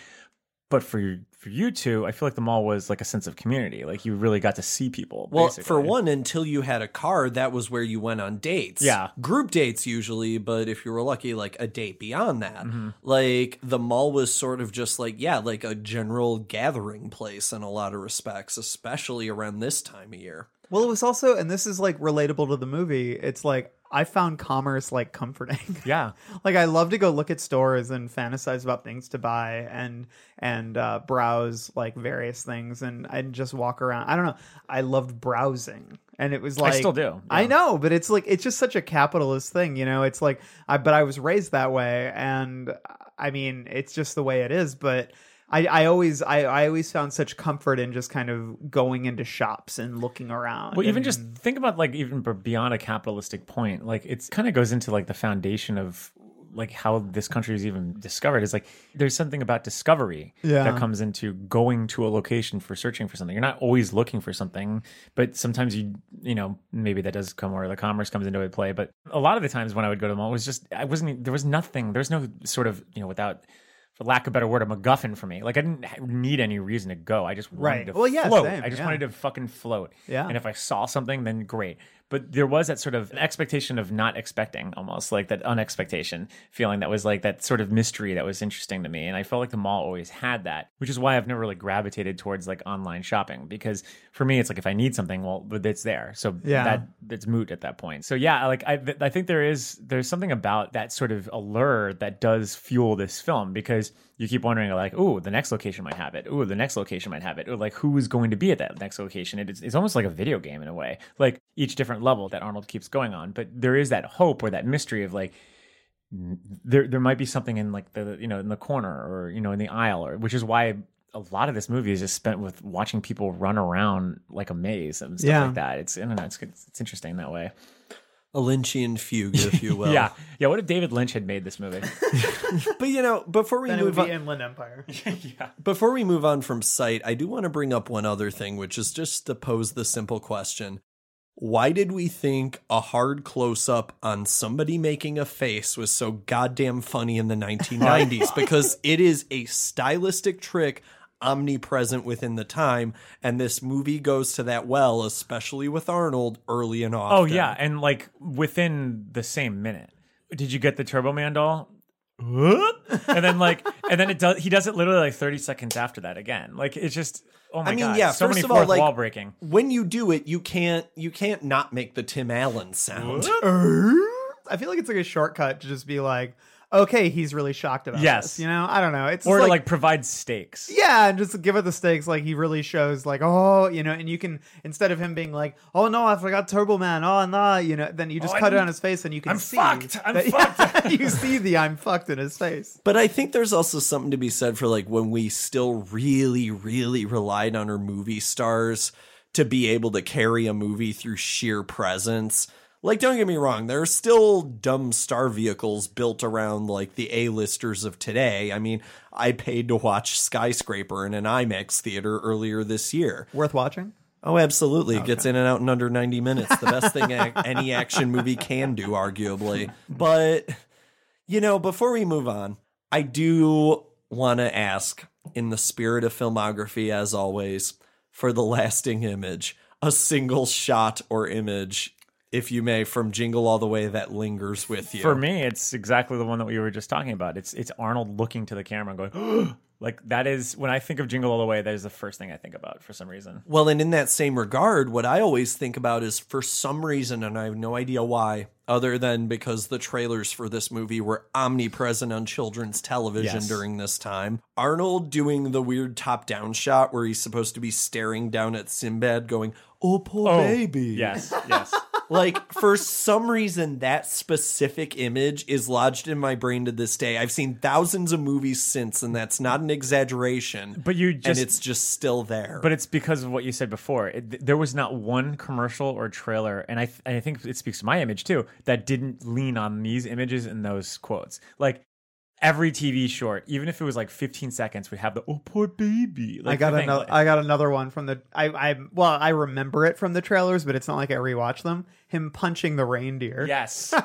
But for for you two, I feel like the mall was like a sense of community. Like you really got to see people. well basically. for one until you had a car that was where you went on dates Yeah. group dates usually but if you were lucky like a date beyond that Mm-hmm. like the mall was sort of just like yeah like a general gathering place in a lot of respects especially around this time of year Well, it was also, and this is like relatable to the movie. It's like I found commerce like comforting. (laughs) Yeah. like I love to go look at stores and fantasize about things to buy and and uh, browse like various things and and just walk around. I don't know. I loved browsing. And it was like I still do, I know, but it's like it's just such a capitalist thing, you know. It's like I but I was raised that way and I mean, it's just the way it is, but I, I always I, I always found such comfort in just kind of going into shops and looking around. Well, even just think about like even beyond a capitalistic point, like it's kind of goes into like the foundation of like how this country is even discovered. Is like there's something about discovery Yeah. that comes into going to a location for searching for something. You're not always looking for something, but sometimes you you know maybe that does come where the commerce comes into play. But a lot of the times when I would go to the mall, it was just I wasn't there was nothing. There's no sort of you know without. For lack of a better word, a MacGuffin for me. Like I didn't need any reason to go. I just wanted Right. to Well, yeah, float. same, I just yeah. wanted to fucking float. Yeah. And if I saw something, then great. But there was that sort of expectation of not expecting, almost like that unexpectation feeling that was like that sort of mystery that was interesting to me. And I felt like the mall always had that, which is why I've never really gravitated towards like online shopping because for me, it's like if I need something, well, but it's there. So Yeah. that it's moot at that point. So yeah, like I, I think there is there's something about that sort of allure that does fuel this film because you keep wondering like, oh, the next location might have it. Oh, the next location might have it. Or like, who is going to be at that next location? It is, it's almost like a video game in a way, like each different level that Arnold keeps going on. But there is that hope or that mystery of like, there there might be something in like the you know in the corner or you know in the aisle or which is why a lot of this movie is just spent with watching people run around like a maze and stuff Yeah. like that. It's I don't know, it's it's, it's interesting that way. A Lynchian fugue, if you (laughs) will. yeah, yeah. What if David Lynch had made this movie? (laughs) But you know, before we Then it would move be on, Inland Empire. (laughs) yeah. before we move on from sight, I do want to bring up one other thing, which is just to pose the simple question. Why did we think a hard close up on somebody making a face was so goddamn funny in the 1990s? because it is a stylistic trick omnipresent within the time, and this movie goes to that well, especially with Arnold early and often. Oh yeah, and like within the same minute. Did you get the Turbo Man doll? and then like, and then it does. He does it literally like thirty seconds after that again. Like it's just. Oh my I mean, god! yeah. so first many of all, like wall breaking. when you do it, you can't you can't not make the Tim Allen sound. I feel like it's like a shortcut to just be like, okay, he's really shocked about Yes. this. You know, I don't know. It's or like, to like provide stakes. yeah, and just give it the stakes. Like he really shows, like, oh, you know, and you can instead of him being like, oh no, I forgot Turbo Man, oh no, you know, then you just Oh, I cut it on his face, and you can I'm see fucked. I'm (laughs) that- fucked. (laughs) you see the I'm fucked in his face. But I think there's also something to be said for like when we still really, really relied on our movie stars to be able to carry a movie through sheer presence. Like, don't get me wrong, there are still dumb star vehicles built around like the A-listers of today. I mean, I paid to watch Skyscraper in an IMAX theater earlier this year. Worth watching. Oh, absolutely. It gets in and out in under 90 minutes. The best thing (laughs) any action movie can do, arguably. But, you know, before we move on, I do want to ask, in the spirit of filmography, as always, for the lasting image, a single shot or image, if you may, from Jingle All the Way that lingers with you. For me, it's exactly the one that we were just talking about. It's it's Arnold looking to the camera and going, (gasps) like that is when I think of Jingle All the Way. That is the first thing I think about for some reason. Well, and in that same regard, what I always think about is for some reason, and I have no idea why, other than because the trailers for this movie were omnipresent on children's television Yes. during this time. Arnold doing the weird top down shot where he's supposed to be staring down at Sinbad going, Oh, poor oh, baby. Yes, (laughs) yes. like, for some reason, that specific image is lodged in my brain to this day. I've seen thousands of movies since, and that's not an exaggeration. But you and it's just still there. But it's because of what you said before. It, there was not one commercial or trailer, and I th- and I think it speaks to my image too that didn't lean on these images and those quotes. Like every TV short, even if it was like 15 seconds, would have the "oh poor baby." Like I got another. I got another one from the. I. I. Well, I remember it from the trailers, but it's not like I rewatch them. Him punching the reindeer. Yes. (laughs)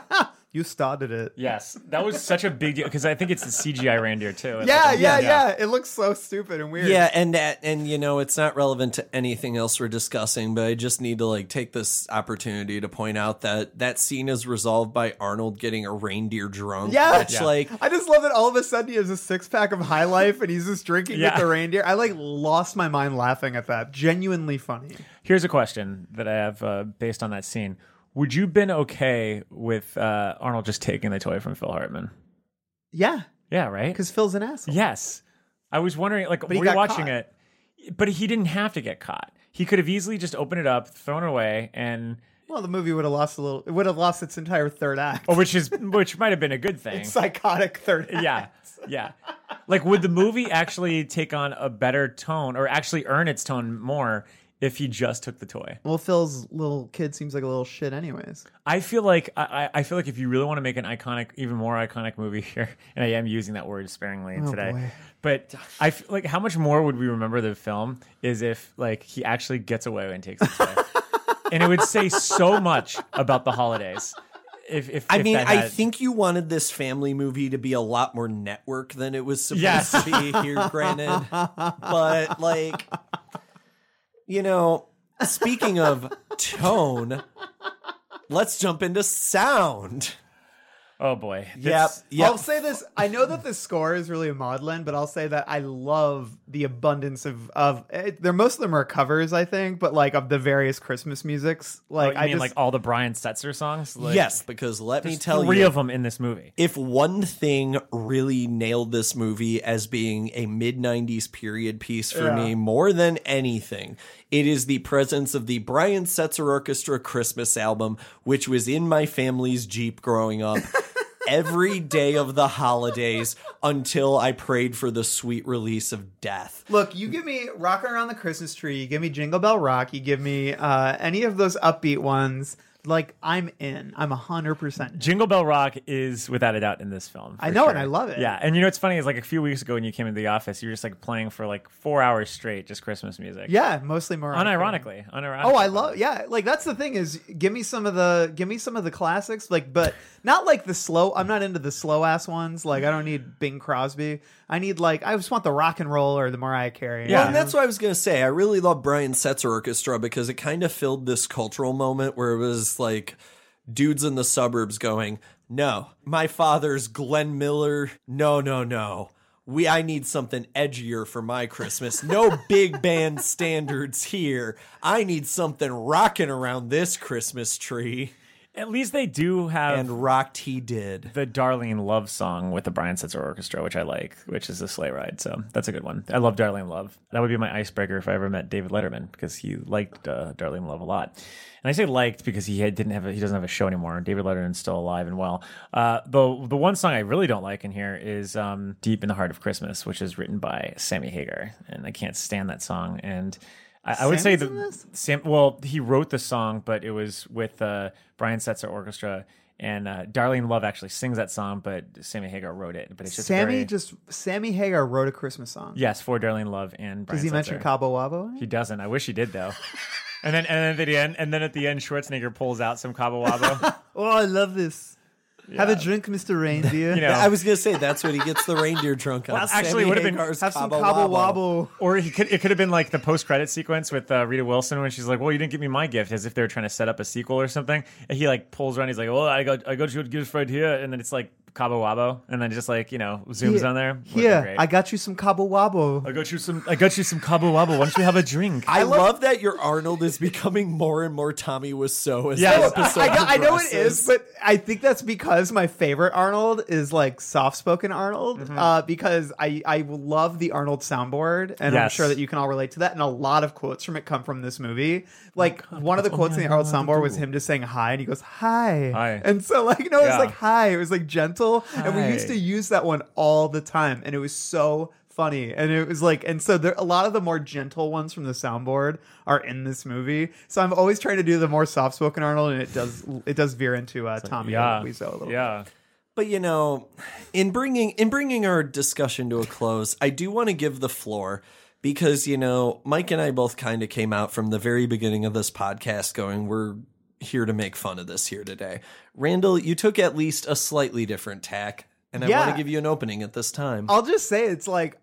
you started it. Yes, that was such a big deal because I think it's the CGI reindeer too. It's Yeah, like a- yeah, yeah, It looks so stupid and weird. Yeah, and that, and you know, it's not relevant to anything else we're discussing, but I just need to like take this opportunity to point out that that scene is resolved by Arnold getting a reindeer drunk. Yeah. which like I just love that all of a sudden he has a six pack of High Life and he's just drinking Yeah. with the reindeer. I like lost my mind laughing at that. Genuinely funny. Here's a question that I have uh, based on that scene. Would you been okay with uh, Arnold just taking the toy from Phil Hartman? Yeah, Yeah, right. because Phil's an asshole. Yes, I was wondering. Like, he were got watching caught. it? But he didn't have to get caught. He could have easily just opened it up, thrown it away, and Well, the movie would have lost a little. It would have lost its entire third act. or which is which might have been a good (laughs) thing. It's psychotic third act. yeah, yeah. Like, would the movie actually take on a better tone, or actually earn its tone more if he just took the toy? Well, Phil's little kid seems like a little shit, anyways. I feel like I, I I feel like if you really want to make an iconic, even more iconic movie here, (laughs) and I am using that word sparingly Oh, today, boy. but I feel like how much more would we remember the film is if like he actually gets away and takes the toy, (laughs) and it would say so much about the holidays. If, if I if mean, that I think you wanted this family movie to be a lot more network than it was supposed Yes. to be here, granted. But like you know, speaking of tone, let's jump into sound. Oh boy, Yep. This- Yep. I'll say this. I know that the score is really maudlin, but I'll say that I love the abundance of of. It, they're most of them are covers, I think, but like of the various Christmas musics. oh, Like you I mean just, like all the Brian Setzer songs? Like, yes, because let me there's tell three you of them in this movie. if one thing really nailed this movie as being a mid 90s period piece for Yeah. me more than anything, it is the presence of the Brian Setzer Orchestra Christmas album, which was in my family's Jeep growing up. (laughs) Every day of the holidays until I prayed for the sweet release of death. Look, you give me Rocking Around the Christmas Tree, you give me Jingle Bell Rock, you give me uh, any of those upbeat ones. Like I'm in. I'm a hundred percent. Jingle Bell Rock is without a doubt in this film. I know, sure. and I love it. Yeah, and you know what's funny is like a few weeks ago when you came into the office, you were just like playing for like four hours straight, just Christmas music. Yeah, mostly more unironically. Unironically. Oh, I love yeah. Like that's the thing is, give me some of the give me some of the classics, like but not like the slow. I'm not into the slow ass ones. Like I don't need Bing Crosby. I need like I just want the rock and roll or the Mariah Carey. Yeah, and that's what I was gonna say. I really love Brian Setzer Orchestra because it kind of filled this cultural moment where it was like dudes in the suburbs going, "No, my father's Glenn Miller. No, no, no." We I need something edgier for my Christmas. No (laughs) big band standards here. I need something rocking around this Christmas tree. At least they do have and rocked he did the Darlene Love song with the Brian Setzer Orchestra, which I like, which is a sleigh ride. So that's a good one. I love Darlene Love. That would be my icebreaker if I ever met David Letterman because he liked uh, Darlene Love a lot. And I say liked because he had, didn't have a, he doesn't have a show anymore. David Letterman's still alive and well. Uh, the the one song I really don't like in here is um, "Deep in the Heart of Christmas," which is written by Sammy Hagar, and I can't stand that song. And I, I would say that? Sam. Well, he wrote the song, but it was with uh, Brian Setzer Orchestra. And uh, Darlene Love actually sings that song, but Sammy Hagar wrote it. But it's just Sammy very- just Sammy Hagar wrote a Christmas song. yes for Darlene Love and Brian Does he mention Setzer. Cabo Wabo? He doesn't. I wish he did though. and then and then at the end and then at the end Schwarzenegger pulls out some Cabo Wabo. (laughs) Oh, I love this. Have a drink, Mr. Reindeer. (laughs) You know. I was gonna say that's what he gets the reindeer drunk on. Well, actually, it would have been Hagar's have some Cabo Cabo Wabo. Wabo. or he could it could have been like the post credit sequence with uh, Rita Wilson when she's like, "Well, you didn't give me my gift," as if they were trying to set up a sequel or something. And he like pulls around. He's like, "Well, I got I got you a gift right here," and then it's like Cabo Wabo, and then just like you know zooms Here- on there. Would've been Here, great. I got you some Cabo Wabo. I got you some. I got you some Cabo Wabo. Why don't you have a drink? I love that your Arnold is becoming more and more Tommy Wiseau as Yes. the episode I, know- I know it progresses. is, but I think that's because my favorite Arnold is like soft spoken Arnold. Mm-hmm. Uh, because I I love the Arnold soundboard, and I'm sure that you can all relate to that. And a lot of quotes from it come from this movie. Like one of the quotes in the Arnold soundboard was him just saying hi, and he goes hi, Hi. and so like no, it was Yeah. like hi. It was like gentle, and we used to use that one all the time, and it was so funny. And it was like and so there a lot of the more gentle ones from the soundboard are in this movie. So i'm always trying to do the more soft-spoken arnold and it does it does veer into uh, tommy yeah, Wiseau a little yeah. But you know, in bringing in bringing our discussion to a close, I do want to give the floor because you know, Mike and I both kind of came out from the very beginning of this podcast going, we're here to make fun of this here today. Randall, you took at least a slightly different tack, and I want to give you an opening at this time. I'll just say it's like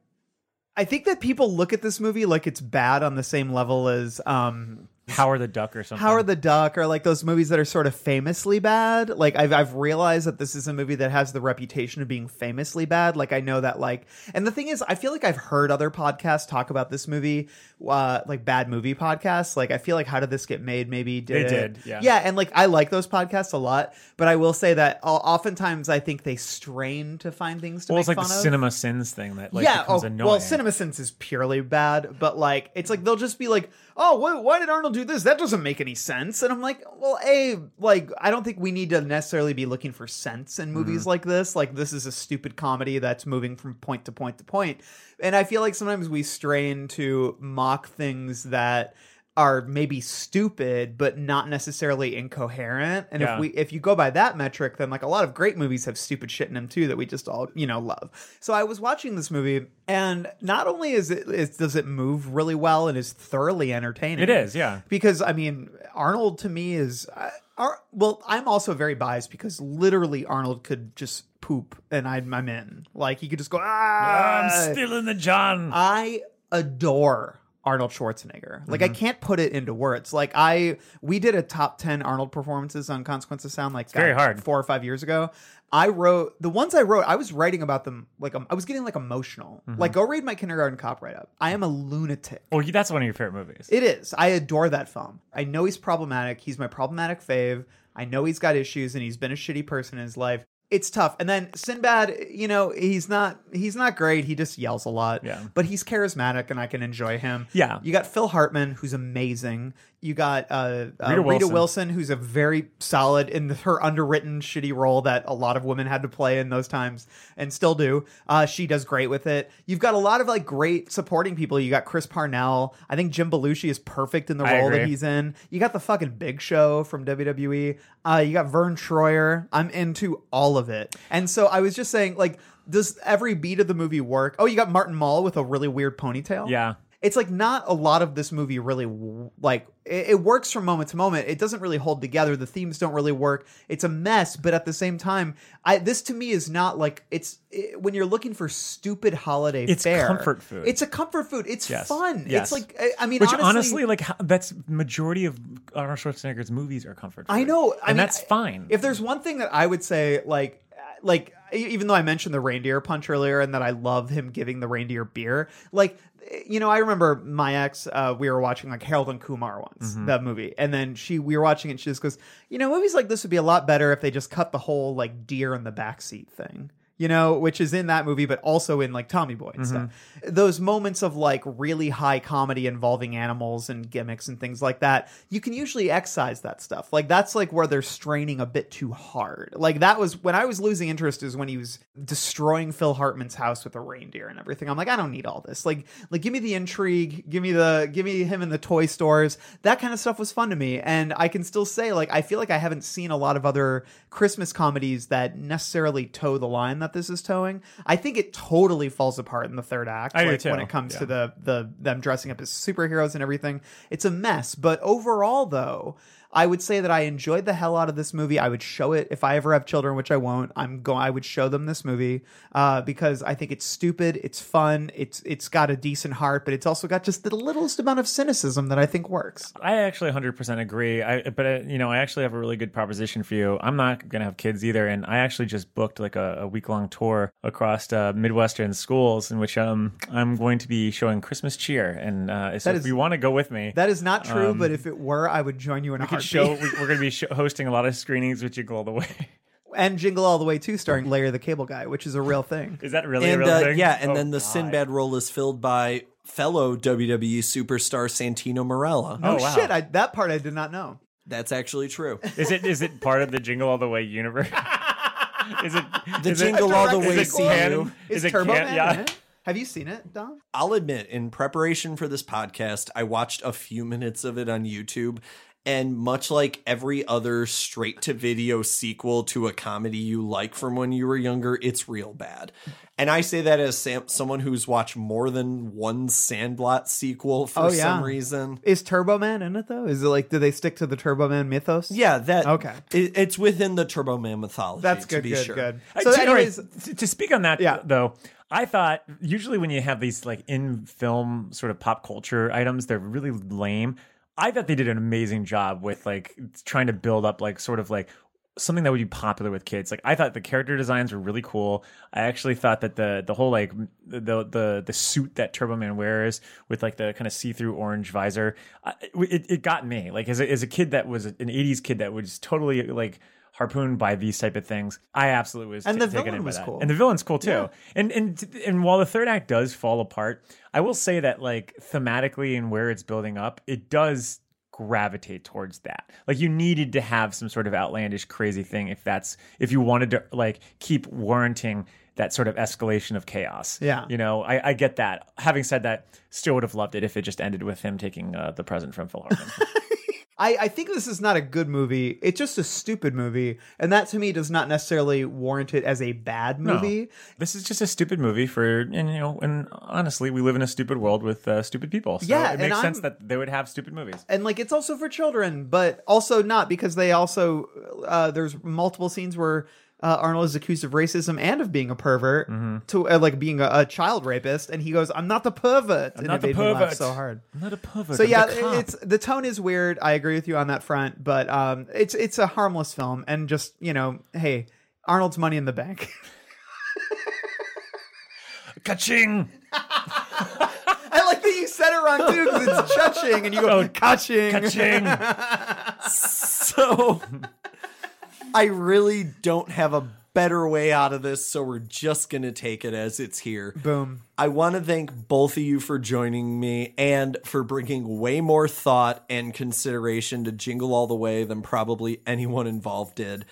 I think that people look at this movie like it's bad on the same level as um Howard the Duck or something. Howard the Duck or like those movies that are sort of famously bad. Like I've I've realized that this is a movie that has the reputation of being famously bad. Like I know that like and the thing is I feel like I've heard other podcasts talk about this movie uh like bad movie podcasts. Like I feel like how did this get made maybe did They did, yeah. Yeah, and like I like those podcasts a lot, but I will say that oftentimes I think they strain to find things to well, make it's like fun the of cinema sins thing that like yeah, becomes oh, annoying. well, CinemaSins is purely bad, but like it's like they'll just be like, "Oh, why, why did Arnold do this? That doesn't make any sense." And I'm like, "Well, a like I don't think we need to necessarily be looking for sense in movies Mm-hmm. like this. Like this is a stupid comedy that's moving from point to point to point. point, and I feel like sometimes we strain to mock things that." Are maybe stupid but not necessarily incoherent and Yeah. if we if you go by that metric then like a lot of great movies have stupid shit in them too that we just all you know love so i was watching this movie and not only is it is, does it move really well and is thoroughly entertaining It is, yeah. because i mean arnold to me is uh, Ar- well i'm also very biased because literally arnold could just poop and I'm, I'm in like he could just go ah I'm still in the John. I adore Arnold Schwarzenegger. Like I Mm-hmm. can't put it into words. Like I we did a top 10 Arnold performances on Consequence of Sound like very hard. 4 or 5 years ago. I wrote the ones I wrote, I was writing about them like um, I was getting like emotional. Mm-hmm. Like go read my kindergarten cop write up. I am a lunatic. Well, that's one of your favorite movies. It is. I adore that film. I know he's problematic. He's my problematic fave. I know he's got issues and he's been a shitty person in his life. It's tough. And then Sinbad, you know, he's not he's not great. He just yells a lot. Yeah. But he's charismatic and I can enjoy him. Yeah. You got Phil Hartman, who's amazing. You got uh, uh, Rita Rita, Wilson. Wilson. who's a very solid in her underwritten shitty role that a lot of women had to play in those times and still do. Uh, she does great with it. You've got a lot of like great supporting people. You got Chris Parnell. I think Jim Belushi is perfect in the I role that he's in. You got the fucking Big Show from WWE. Uh, you got Verne Troyer. I'm into all of it. And so I was just saying, like, does every beat of the movie work? Oh, you got Martin Mull with a really weird ponytail. Yeah. It's like not a lot of this movie really like it, it works from moment to moment. It doesn't really hold together. The themes don't really work. It's a mess, but at the same time, I this to me is not like it's it, when you're looking for stupid holiday It's fare. comfort food. It's a comfort food. It's Yes. fun. Yes. It's like I, I mean, Which honestly, honestly, like that's majority of Arnold Schwarzenegger's movies are comfort. food. I know, I and mean, that's fine. If there's one thing that I would say, like, like even though I mentioned the reindeer punch earlier, and that I love him giving the reindeer beer, like, you know, I remember my ex, uh, we were watching like Harold and Kumar once, Mhm. that movie, and then she, we were watching it, and she just goes, you know, movies like this would be a lot better if they just cut the whole like deer in the backseat thing. You know, which is in that movie, but also in like Tommy Boy and stuff. Mm-hmm. Those moments of like really high comedy involving animals and gimmicks and things like that, you can usually excise that stuff. Like that's like where they're straining a bit too hard. Like that was when I was losing interest is when he was destroying Phil Hartman's house with a reindeer and everything. I'm like, I don't need all this. Like, like give me the intrigue, give me the, give me him in the toy stores. That kind of stuff was fun to me, and I can still say like I feel like I haven't seen a lot of other Christmas comedies that necessarily toe the line that this is towing. I think it totally falls apart in the third act. I do too. when it comes Yeah. to the the them dressing up as superheroes and everything. It's a mess. But overall, though. I would say that I enjoyed the hell out of this movie. I would show it if I ever have children, which I won't. I'm going. I would show them this movie uh, because I think it's stupid. It's fun. It's it's got a decent heart, but it's also got just the littlest amount of cynicism that I think works. I actually 100% agree. I but uh, you know, I actually have a really good proposition for you. I'm not going to have kids either and I actually just booked like a, a week-long tour across uh, Midwestern schools in which um I'm going to be showing Christmas cheer and uh so That if is- you want to go with me. That is not true, um, but if it were, I would join you in a we could heartbeat. Show we, we're going to be sh- hosting a lot of screenings with Jingle All the Way. and Jingle All the Way too, starring Larry the Cable Guy, which is a real thing. (laughs) Is that really and a real uh, thing? yeah, and Oh, then the God. Sinbad role is filled by fellow WWE superstar Santino Marella. No Oh, wow. shit, I, that part I did not know. That's actually true. Is it is it part of the Jingle All the Way universe? (laughs) is it The is it- Jingle All the Way? is Way it see canon? Is Is it Turbo can- yeah. Have you seen it, Dom? I'll admit, in preparation for this podcast, I watched a few minutes of it on YouTube. And much like every other straight to video sequel to a comedy you like from when you were younger, it's real bad. And I say that as Sam, someone who's watched more than one Sandlot sequel for Oh, yeah. some reason. Is Turbo Man in it though? Is it like do they stick to the Turbo Man mythos? Yeah, that Okay. it- it's within the Turbo Man mythology. That's good, to good, be good, sure. good. Uh, So, to, all right, anyways, to- to speak on that, Yeah. though, I thought usually when you have these like in film sort of pop culture items, they're really lame. I thought they did an amazing job with like trying to build up like sort of like something that would be popular with kids. Like I thought the character designs were really cool. I actually thought that the the whole like the the the suit that Turbo Man wears with like the kind of see through orange visor, it it got me. Like as a, as a kid that was an '80s kid that was totally like harpooned by these type of things. I absolutely was And ta- the villain was that. cool. And the villain's cool too. Yeah. And and and while the third act does fall apart, I will say that like thematically and where it's building up, it does gravitate towards that. Like you needed to have some sort of outlandish crazy thing if that's if you wanted to like keep warranting that sort of escalation of chaos. Yeah. You know, I, I get that. Having said that, still would have loved it if it just ended with him taking uh, the present from Phil Hartman. (laughs) I, I think this is not a good movie. It's just a stupid movie, and that to me does not necessarily warrant it as a bad No. movie. This is just a stupid movie for, and you know, and honestly, we live in a stupid world with uh, stupid people. So Yeah, it makes sense I'm- that they would have stupid movies. And like it's also for children, but also not because they also uh, there's multiple scenes where uh, Arnold is accused of racism and of being a pervert Mm-hmm. to uh, like being a, a child rapist, and he goes, "I'm not the pervert." I'm and not it the made me laugh pervert. so hard. I'm not a pervert. So I'm yeah, the it's the tone is weird. I agree with you on that front, but um, it's it's a harmless film, and just you know, hey, Arnold's Money in the Bank. (laughs) Ka-ching! (laughs) I like that you said it wrong too because it's cha-ching, and you go Oh, ka-ching. ka-ching. (laughs) So I really don't have a better way out of this, so we're just going to take it as it's here. Boom. I want to thank both of you for joining me and for bringing way more thought and consideration to Jingle All the Way than probably anyone involved did.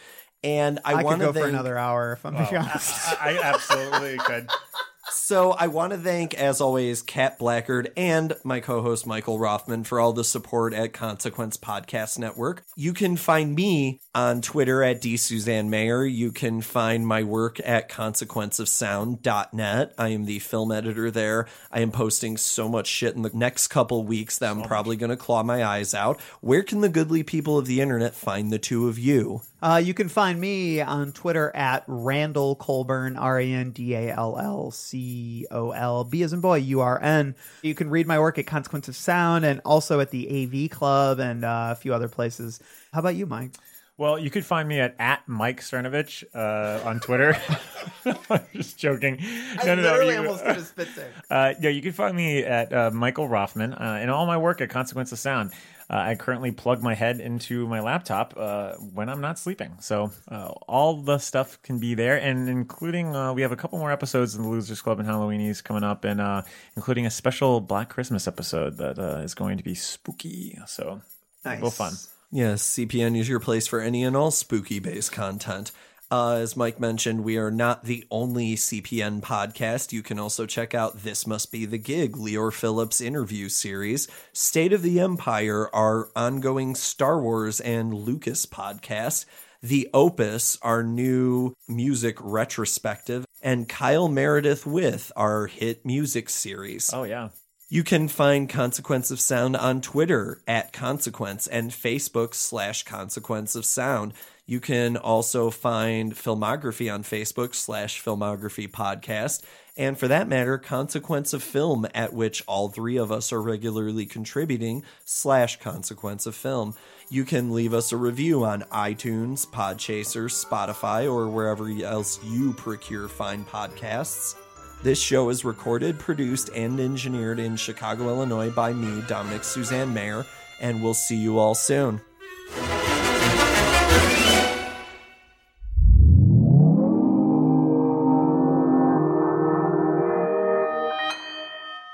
And I, I, could want go to thank for another hour if I'm being honest. I, I absolutely could. (laughs) So I want to thank, as always, Kat Blackard and my co-host Michael Roffman for all the support at Consequence Podcast Network. You can find me on Twitter at dsuzanne You can find my work at consequenceofsound.net. I am the film editor there. I am posting so much shit in the next couple weeks that I'm probably going to claw my eyes out. Where can the goodly people of the internet find the two of you? Uh, you can find me on Twitter at Randall Colburn, R A N D A L L C O L B as in boy, U R N. You can read my work at Consequence of Sound and also at the AV Club and uh, a few other places. How about you, Mike? Well, you could find me at, at Mike Cernovich uh, on Twitter. I'm (laughs) (laughs) just joking. I literally almost did a spit take. (laughs) Uh, yeah, you can find me at uh, Michael Roffman uh, and all my work at Consequence of Sound. Uh, I currently plug my head into my laptop uh, when I'm not sleeping. So uh, all the stuff can be there, and including uh, we have a couple more episodes in the Losers Club and Halloweenies coming up, and uh, including a special Black Christmas episode that uh, is going to be spooky. So Nice. real fun. Yes, CPN is your place for any and all spooky based content. Uh, as Mike mentioned, we are not the only CPN podcast. You can also check out This Must Be the Gig, Lior Phillips interview series, State of the Empire, our ongoing Star Wars and Lucas podcast, The Opus, our new music retrospective, and Kyle Meredith with our hit music series. Oh yeah. You can find Consequence of Sound on Twitter at Consequence and Facebook slash Consequence of Sound. You can also find Filmography on Facebook slash Filmography Podcast. And for that matter, Consequence of Film, at which all three of us are regularly contributing, slash Consequence of Film. You can leave us a review on iTunes, Podchaser, Spotify, or wherever else you procure fine podcasts. This show is recorded, produced, and engineered in Chicago, Illinois by me, Dominick Suzanne-Mayer, and we'll see you all soon.